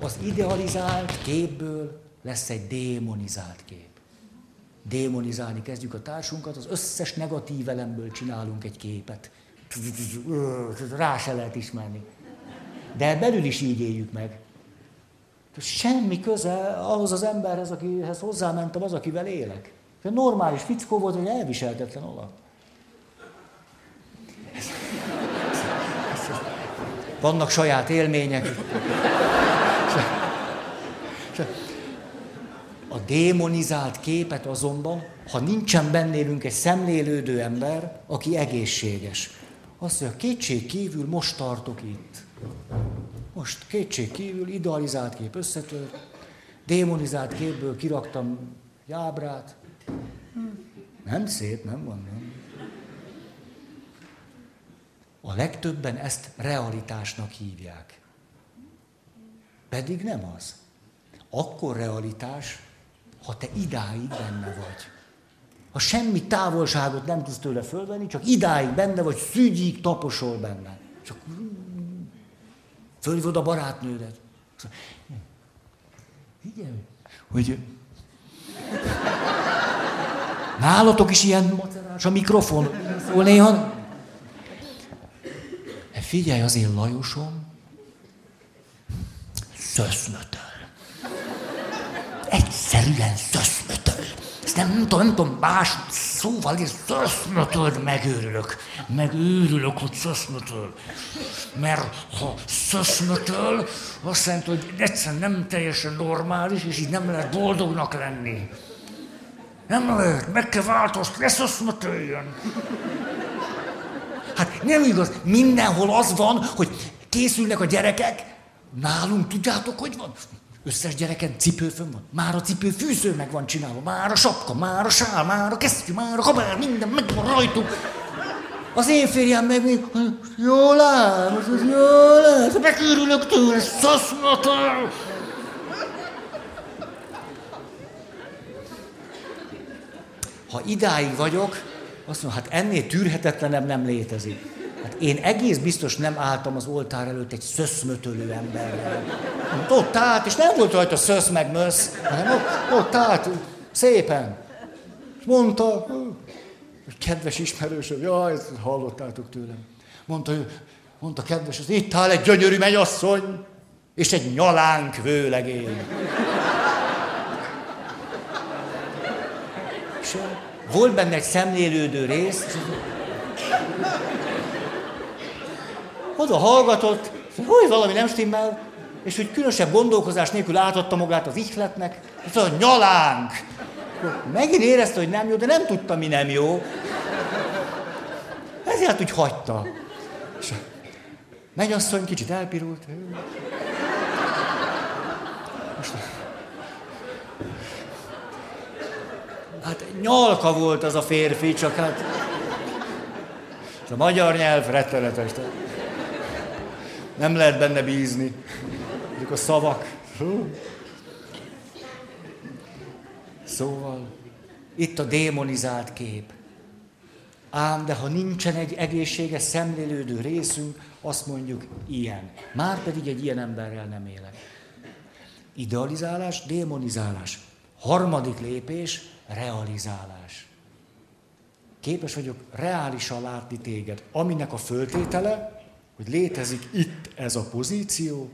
Speaker 1: az idealizált képből lesz egy démonizált kép. Démonizálni kezdjük a társunkat, az összes negatív elemből csinálunk egy képet. Rá se lehet ismerni. De belül is így éljük meg. Semmi köze ahhoz az emberhez, akihez hozzámentem, az, akivel élek. Normális fickó volt, hogy elviseltetlen alap. Vannak saját élmények. A démonizált képet azonban, ha nincsen bennélünk egy szemlélődő ember, aki egészséges, azt mondja, kétség kívül most tartok itt. Most kétség kívül idealizált kép összetört, démonizált képből kiraktam egy ábrát. Nem szép, nem van, nem. A legtöbben ezt realitásnak hívják. Pedig nem az. Akkor realitás, ha te idáig benne vagy. Ha semmi távolságot nem tudsz tőle fölvenni, csak idáig benne vagy, szügyig taposol benne. Csak fölhívod a barátnődet. Figyelj, hogy nálatok is ilyen macerás a mikrofon. Szól néha. Figyelj az én Lajosom, szöszmötöl. Egyszerűen szöszmötöl. Ezt nem, nem tudom, nem tudom más szóval, hogy szöszmötöl, megőrülök. Megőrülök, hogy szöszmötöl. Mert ha szöszmötöl, azt jelenti, hogy egyszerűen nem teljesen normális, és így nem lehet boldognak lenni. Nem lehet, meg kell változtatni, ne szöszmötöljön. Hát nem igaz, mindenhol az van, hogy készülnek a gyerekek, nálunk tudjátok, hogy van? Összes gyereken cipőfön van. Már a cipő fűző meg van csinálva, már a sapka, már a sál, már a kesztyű, már a kabár, minden meg van rajtuk. Az én férjem meg még, jól áll, jól áll, megőrülök tőle, szaszmatal. Ha idáig vagyok, azt mondom, hát ennél tűrhetetlenebb nem létezik. Hát én egész biztos nem álltam az oltár előtt egy szöszmötölő emberrel. Ott állt, és nem volt rajta szösz meg mösz, hanem ott, ott állt szépen. És mondta, hogy kedves ismerősöm, jaj, ezt hallottátok tőlem. Mondta, mondta kedves, az itt áll egy gyönyörű mennyasszony, és egy nyalánk vőlegény. És volt benne egy szemlélődő rész, oda hallgatott, hogy valami nem stimmel, és hogy különösebb gondolkozás nélkül átadta magát az ihletnek, és mondta, nyalánk. Megint érezte, hogy nem jó, de nem tudta, mi nem jó. Ezért úgy hagyta. És a mennyasszony kicsit elpirult. Most Hát nyalka volt az a férfi, csak hát... A magyar nyelv rettenetes. Nem lehet benne bízni. Ezek a szavak. Szóval, itt a démonizált kép. Ám, de ha nincsen egy egészséges, szemlélődő részünk, azt mondjuk ilyen. Már pedig egy ilyen emberrel nem élek. Idealizálás, démonizálás. Harmadik lépés, realizálás. Képes vagyok reálisan látni téged, aminek a föltétele, hogy létezik itt ez a pozíció,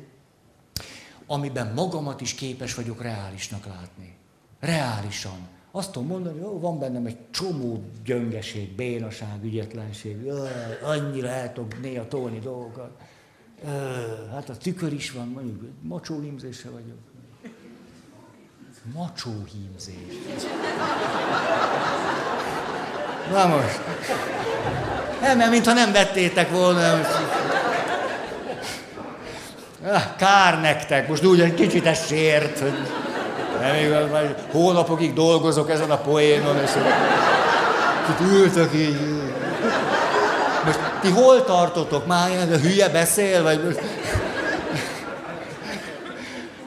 Speaker 1: amiben magamat is képes vagyok reálisnak látni. Reálisan. Azt tudom mondani, hogy van bennem egy csomó gyöngeség, bénaság, ügyetlenség, annyira el néha tolni dolgokat. Hát a tükör is van, mondjuk macsó vagyok. Macsó hímzés. Na most. Nem, mert mintha nem vettétek volna. Ah, kár nektek, most úgy egy kicsit ez sért, hogy nem igaz, majd hónapokig dolgozok ezen a poénon, és itt ültök így. Most ti hol tartotok? Már a hülye beszél, vagy most...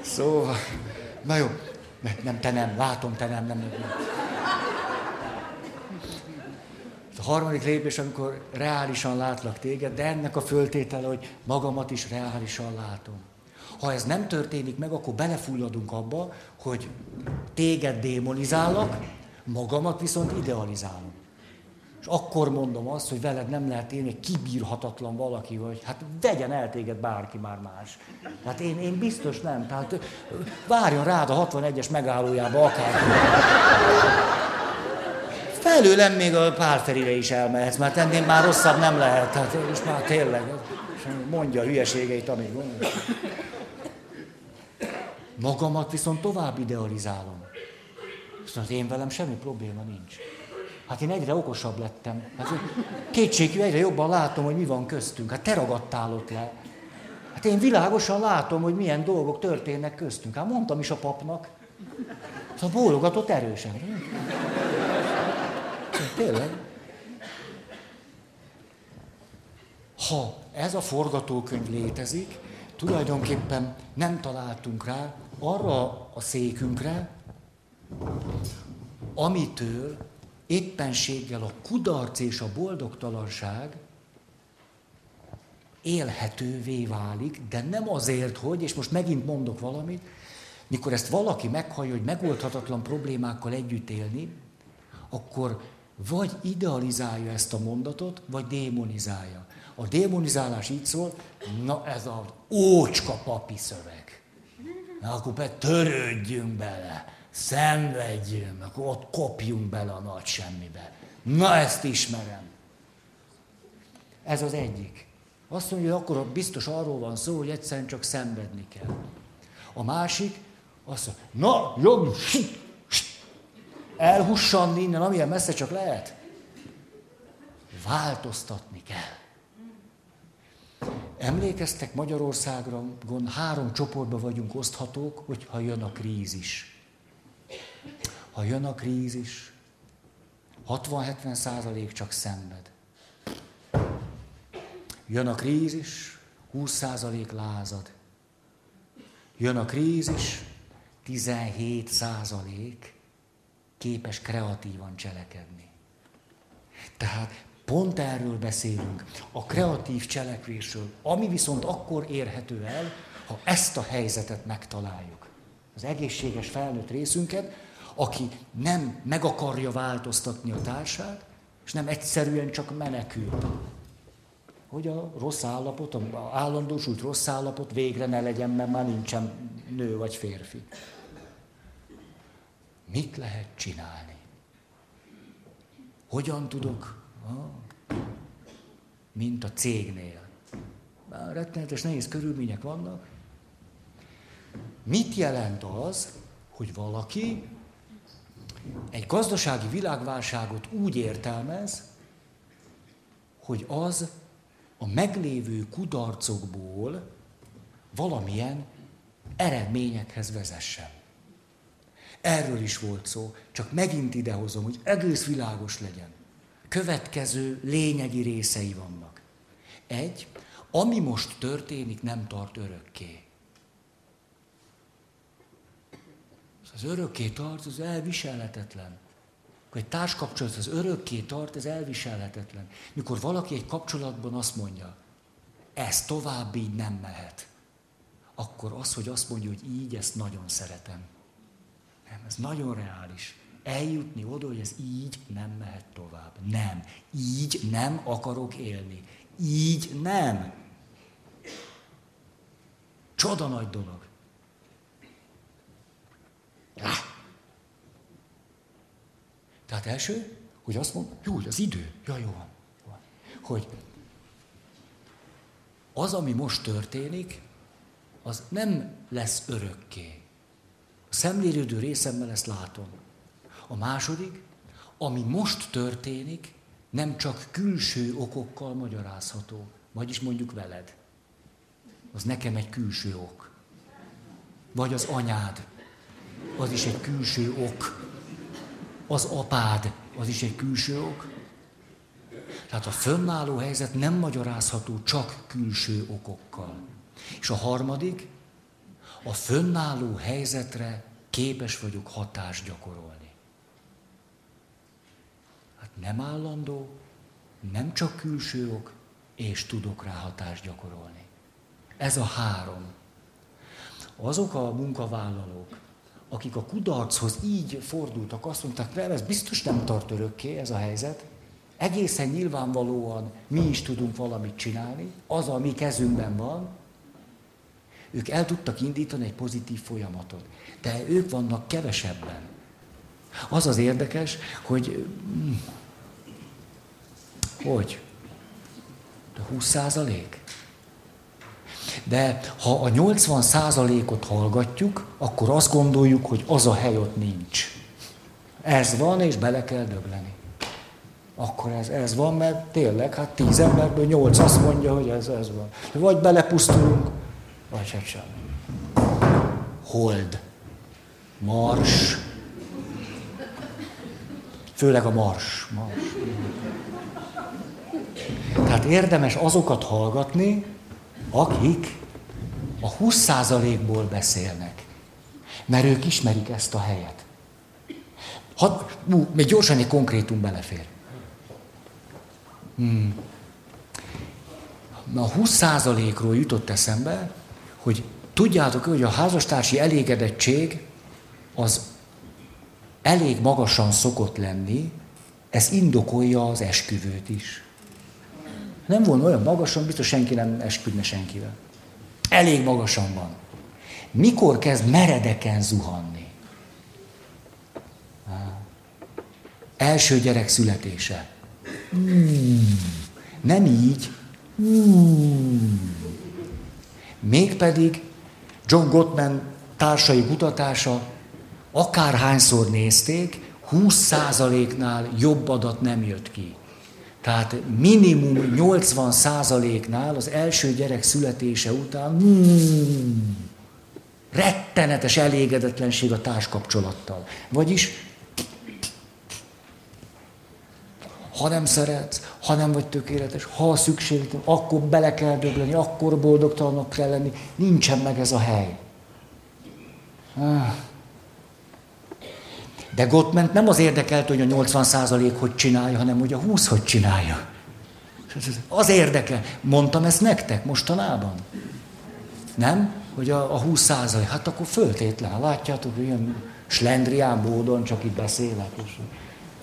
Speaker 1: Szóval, na jó, nem, te nem, látom, te nem, nem. nem. Harmadik lépés, amikor reálisan látlak téged, de ennek a föltétele, hogy magamat is reálisan látom. Ha ez nem történik meg, akkor belefulladunk abba, hogy téged démonizálok, magamat viszont idealizálom. És akkor mondom azt, hogy veled nem lehet élni, egy kibírhatatlan valaki vagy. Hát vegyen el téged bárki már más. Hát én, én biztos nem. Tehát várjon rád a 61-es megállójába akár. Felőlem még a párferire is elmehetsz, mert ennél már rosszabb nem lehet. Tehát és már tényleg, mondja a hülyeségeit, amit gondol. Magamat viszont tovább idealizálom. Viszont én velem semmi probléma nincs. Hát én egyre okosabb lettem. Hát kétségű, egyre jobban látom, hogy mi van köztünk. Hát te ragadtál ott le. Hát én világosan látom, hogy milyen dolgok történnek köztünk. Hát mondtam is a papnak. Szóval bólogatott erősen. Tényleg. Ha ez a forgatókönyv létezik, tulajdonképpen nem találtunk rá arra a székünkre, amitől éppenséggel a kudarc és a boldogtalanság élhetővé válik, de nem azért, hogy, és most megint mondok valamit, mikor ezt valaki meghallja, hogy megoldhatatlan problémákkal együtt élni, akkor vagy idealizálja ezt a mondatot, vagy démonizálja. A démonizálás így szól, na ez az ócska papi szöveg. Na akkor be törődjünk bele szenvedjünk, akkor ott kopjunk bele a nagy semmibe. Na ezt ismerem. Ez az egyik. Azt mondja, hogy akkor biztos arról van szó, hogy egyszerűen csak szenvedni kell. A másik, azt mondja, na, jobb, elhussan innen, amilyen messze csak lehet. Változtatni kell. Emlékeztek Magyarországra, gond három csoportba vagyunk oszthatók, hogyha jön a krízis. Ha jön a krízis, 60-70 százalék csak szenved. Jön a krízis, 20 százalék lázad. Jön a krízis, 17 százalék képes kreatívan cselekedni. Tehát pont erről beszélünk, a kreatív cselekvésről, ami viszont akkor érhető el, ha ezt a helyzetet megtaláljuk. Az egészséges felnőtt részünket, aki nem meg akarja változtatni a társát, és nem egyszerűen csak menekül. Hogy a rossz állapot, a állandósult rossz állapot végre ne legyen, mert már nincsen nő vagy férfi. Mit lehet csinálni? Hogyan tudok? Mint a cégnél. Már rettenetes nehéz körülmények vannak. Mit jelent az, hogy valaki egy gazdasági világválságot úgy értelmez, hogy az a meglévő kudarcokból valamilyen eredményekhez vezessen. Erről is volt szó, csak megint idehozom, hogy egész világos legyen. Következő lényegi részei vannak. Egy, ami most történik, nem tart örökké. Az örökké tart, az elviselhetetlen. Hogy egy társkapcsolat az örökké tart, ez elviselhetetlen. Mikor valaki egy kapcsolatban azt mondja, ez tovább így nem mehet, akkor az, hogy azt mondja, hogy így, ezt nagyon szeretem. Nem, ez nagyon reális. Eljutni oda, hogy ez így nem mehet tovább. Nem. Így nem akarok élni. Így nem. Csoda nagy dolog. Tehát első, hogy azt mondom, jó, az idő, ja, jó van. Hogy az, ami most történik, az nem lesz örökké. Szemlélődő részemmel ezt látom. A második, ami most történik, nem csak külső okokkal magyarázható, vagyis mondjuk veled. az nekem egy külső ok. Vagy az anyád, az is egy külső ok. Az apád, az is egy külső ok. Tehát a fönnálló helyzet nem magyarázható csak külső okokkal. És a harmadik, a fönnálló helyzetre képes vagyok hatást gyakorolni. Hát nem állandó, nem csak külső ok, és tudok rá hatást gyakorolni. Ez a három. Azok a munkavállalók, akik a kudarchoz így fordultak, azt mondták, nem, ez biztos nem tart örökké ez a helyzet, egészen nyilvánvalóan mi is tudunk valamit csinálni, az, ami kezünkben van, ők el tudtak indítani egy pozitív folyamatot. De ők vannak kevesebben. Az az érdekes, hogy... Hmm, hogy? De 20 százalék? De ha a 80 százalékot hallgatjuk, akkor azt gondoljuk, hogy az a hely ott nincs. Ez van, és bele kell dögleni. Akkor ez, ez van, mert tényleg, hát tíz emberből nyolc azt mondja, hogy ez, ez van. Vagy belepusztulunk, hát sem. Hold. Mars. Főleg a mars. mars. Tehát érdemes azokat hallgatni, akik a 20%-ból beszélnek. Mert ők ismerik ezt a helyet. Ha, ú, még gyorsan egy konkrétum belefér. Hmm. A 20%-ról jutott eszembe, hogy tudjátok, hogy a házastársi elégedettség az elég magasan szokott lenni, ez indokolja az esküvőt is. Nem volna olyan magasan, biztos senki nem esküdne senkivel. Elég magasan van. Mikor kezd meredeken zuhanni? Első gyerek születése. Hmm. Nem így. Mégpedig John Gottman társai kutatása, akárhányszor nézték, 20%-nál jobb adat nem jött ki. Tehát minimum 80%-nál az első gyerek születése után hmm, rettenetes elégedetlenség a társkapcsolattal. Vagyis ha nem szeretsz, ha nem vagy tökéletes, ha szükség, akkor bele kell dögleni, akkor boldogtalanok kell lenni, nincsen meg ez a hely. De Gottment nem az érdekelt, hogy a 80% hogy csinálja, hanem hogy a 20 hogy csinálja. Az érdekel. Mondtam ezt nektek mostanában. Nem? Hogy a, a 20 százalék. Hát akkor föltétlen. Látjátok, hogy ilyen slendrián módon csak itt beszélek.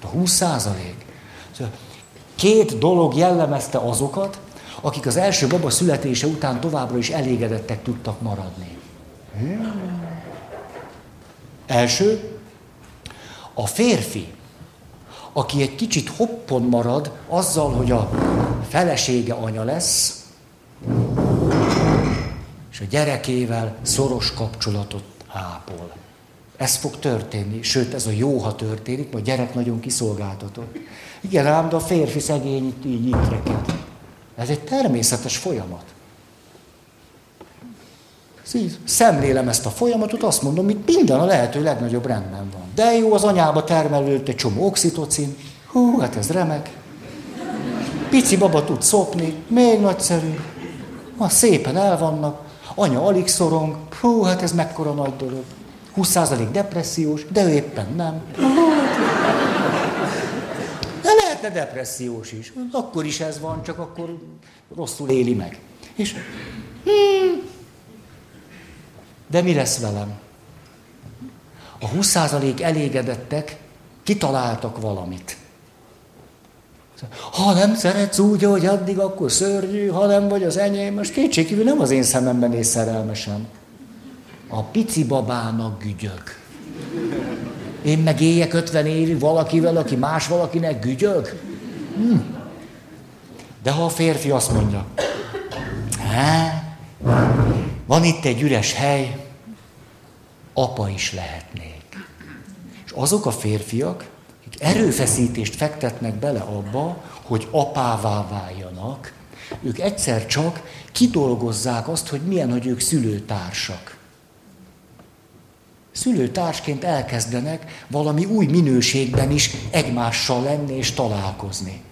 Speaker 1: A 20 százalék. Szóval két dolog jellemezte azokat, akik az első baba születése után továbbra is elégedettek tudtak maradni. Első, a férfi, aki egy kicsit hoppon marad azzal, hogy a felesége anya lesz, és a gyerekével szoros kapcsolatot ápol. Ez fog történni, sőt, ez a jó, ha történik, mert a gyerek nagyon kiszolgáltatott. Igen, ám, de a férfi szegény itt így itt reked. Ez egy természetes folyamat. Szemlélem ezt a folyamatot, azt mondom, hogy minden a lehető legnagyobb rendben van. De jó, az anyába termelődött egy csomó oxitocin. Hú, hát ez remek. Pici baba tud szopni, még nagyszerű. Ma szépen el vannak. Anya alig szorong. Hú, hát ez mekkora nagy dolog. 20% depressziós, de ő éppen nem. De lehetne depressziós is. Akkor is ez van, csak akkor rosszul éli meg. És hmm, de mi lesz velem? A 20% elégedettek kitaláltak valamit. Ha nem szeretsz úgy, hogy addig, akkor szörnyű, ha nem vagy az enyém, most kétségkívül nem az én szememben néz szerelmesen. A pici babának gügyög. Én meg éljek 50 évig valakivel, aki más valakinek gügyög? Hm. De ha a férfi azt mondja, hát, van itt egy üres hely, apa is lehetnék. És azok a férfiak, akik erőfeszítést fektetnek bele abba, hogy apává váljanak, Ők egyszer csak kidolgozzák azt, hogy milyen, hogy ők szülőtársak. Szülőtársként elkezdenek valami új minőségben is egymással lenni és találkozni.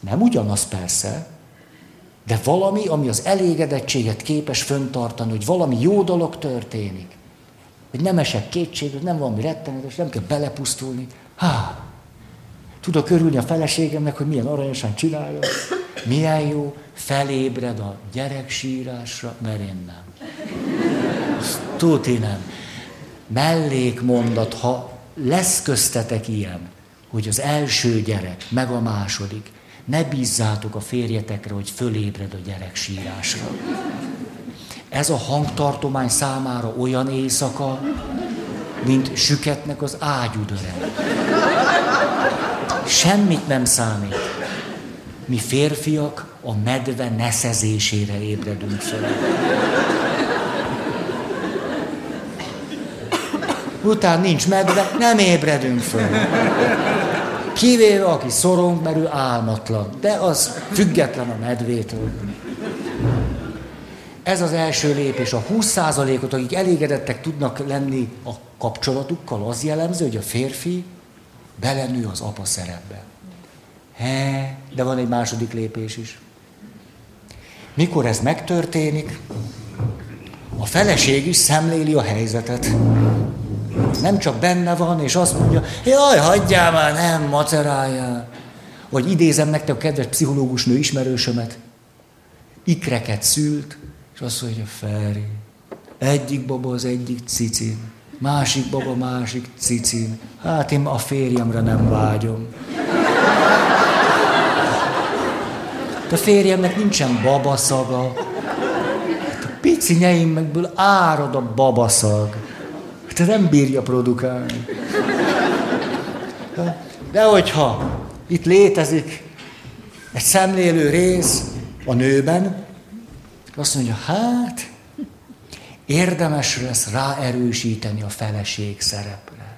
Speaker 1: Nem ugyanaz persze, de valami, ami az elégedettséget képes föntartani, hogy valami jó dolog történik. Hogy nem esek kétség, hogy nem valami rettenetes, nem kell belepusztulni. Há, tudok örülni a feleségemnek, hogy milyen aranyosan csinálja, milyen jó, felébred a gyerek sírásra, mert én nem. Tuti nem. Mellékmondat, ha lesz köztetek ilyen, hogy az első gyerek, meg a második, ne bízzátok a férjetekre, hogy fölébred a gyerek sírásra. Ez a hangtartomány számára olyan éjszaka, mint süketnek az ágyudöre. Semmit nem számít. Mi férfiak a medve neszezésére ébredünk fel. Után nincs medve, nem ébredünk föl. Kivéve, aki szorong, mert ő álmatlan. De az független a medvétől. Ez az első lépés. A 20%-ot, akik elégedettek tudnak lenni a kapcsolatukkal, az jellemző, hogy a férfi belenő az apa szerepbe. He, de van egy második lépés is. Mikor ez megtörténik, a feleség is szemléli a helyzetet. Nem csak benne van, és azt mondja, jaj, hagyjál már, nem, maceráljál. Vagy idézem nektek a kedves pszichológus nő ismerősömet. Ikreket szült, és azt mondja, Feri, egyik baba az egyik cicin, másik baba másik cicin. Hát én a férjemre nem vágyom. De a férjemnek nincsen babaszaga. Hát a pici nyeimből árad a babaszag. Te nem bírja produkálni. De hogyha itt létezik egy szemlélő rész a nőben, azt mondja, hát érdemes lesz ráerősíteni a feleség szerepre.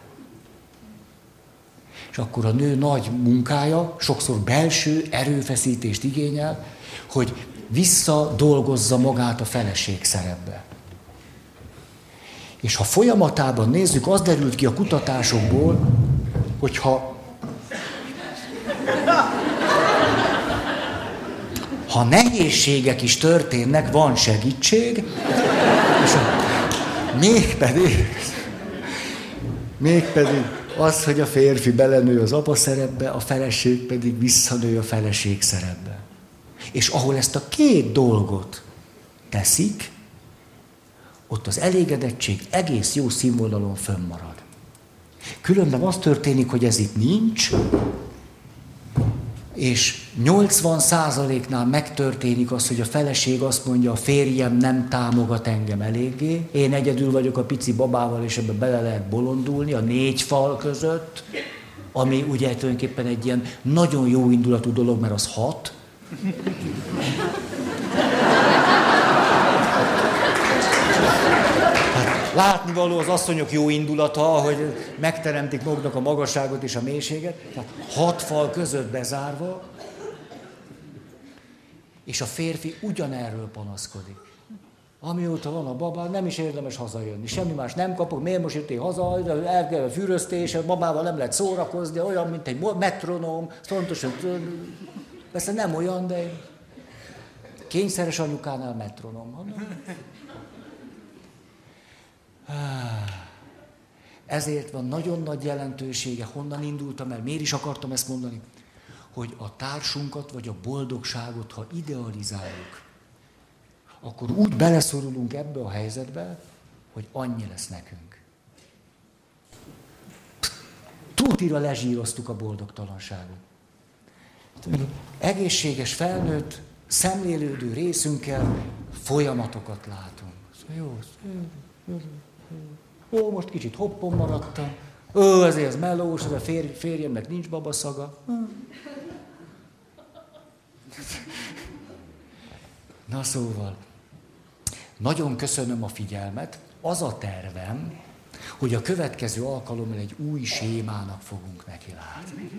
Speaker 1: És akkor a nő nagy munkája, sokszor belső erőfeszítést igényel, hogy visszadolgozza magát a feleség szerepbe. És ha folyamatában nézzük, az derült ki a kutatásokból, hogyha ha nehézségek is történnek, van segítség, és mégpedig, mégpedig az, hogy a férfi belenő az apa szerepbe, a feleség pedig visszanő a feleség szerepbe. És ahol ezt a két dolgot teszik, ott az elégedettség egész jó színvonalon fönnmarad. Különben az történik, hogy ez itt nincs, és 80 százaléknál megtörténik az, hogy a feleség azt mondja, a férjem nem támogat engem eléggé, én egyedül vagyok a pici babával, és ebbe bele lehet bolondulni a négy fal között, ami ugye tulajdonképpen egy ilyen nagyon jó indulatú dolog, mert az hat. Látni való az asszonyok jó indulata, hogy megteremtik maguknak a magasságot és a mélységet. Tehát hat fal között bezárva, és a férfi ugyanerről panaszkodik. Amióta van a baba, nem is érdemes hazajönni. Semmi más nem kapok. Miért most jöttél haza? El kell a fűröztés, a babával nem lehet szórakozni, olyan, mint egy metronóm. Fontos, hogy persze nem olyan, de kényszeres anyukánál metronóm. Ezért van nagyon nagy jelentősége, honnan indultam el, miért is akartam ezt mondani, hogy a társunkat vagy a boldogságot, ha idealizáljuk, akkor úgy beleszorulunk ebbe a helyzetbe, hogy annyi lesz nekünk. Túltira lezsíroztuk a boldogtalanságot. Egészséges, felnőtt, szemlélődő részünkkel folyamatokat látunk. Jó, jó, Ó, most kicsit hoppon maradtam. Ó, ezért ez melós, ez a férj, férjemnek nincs babaszaga. Na szóval, nagyon köszönöm a figyelmet. Az a tervem, hogy a következő alkalommal egy új sémának fogunk neki látni.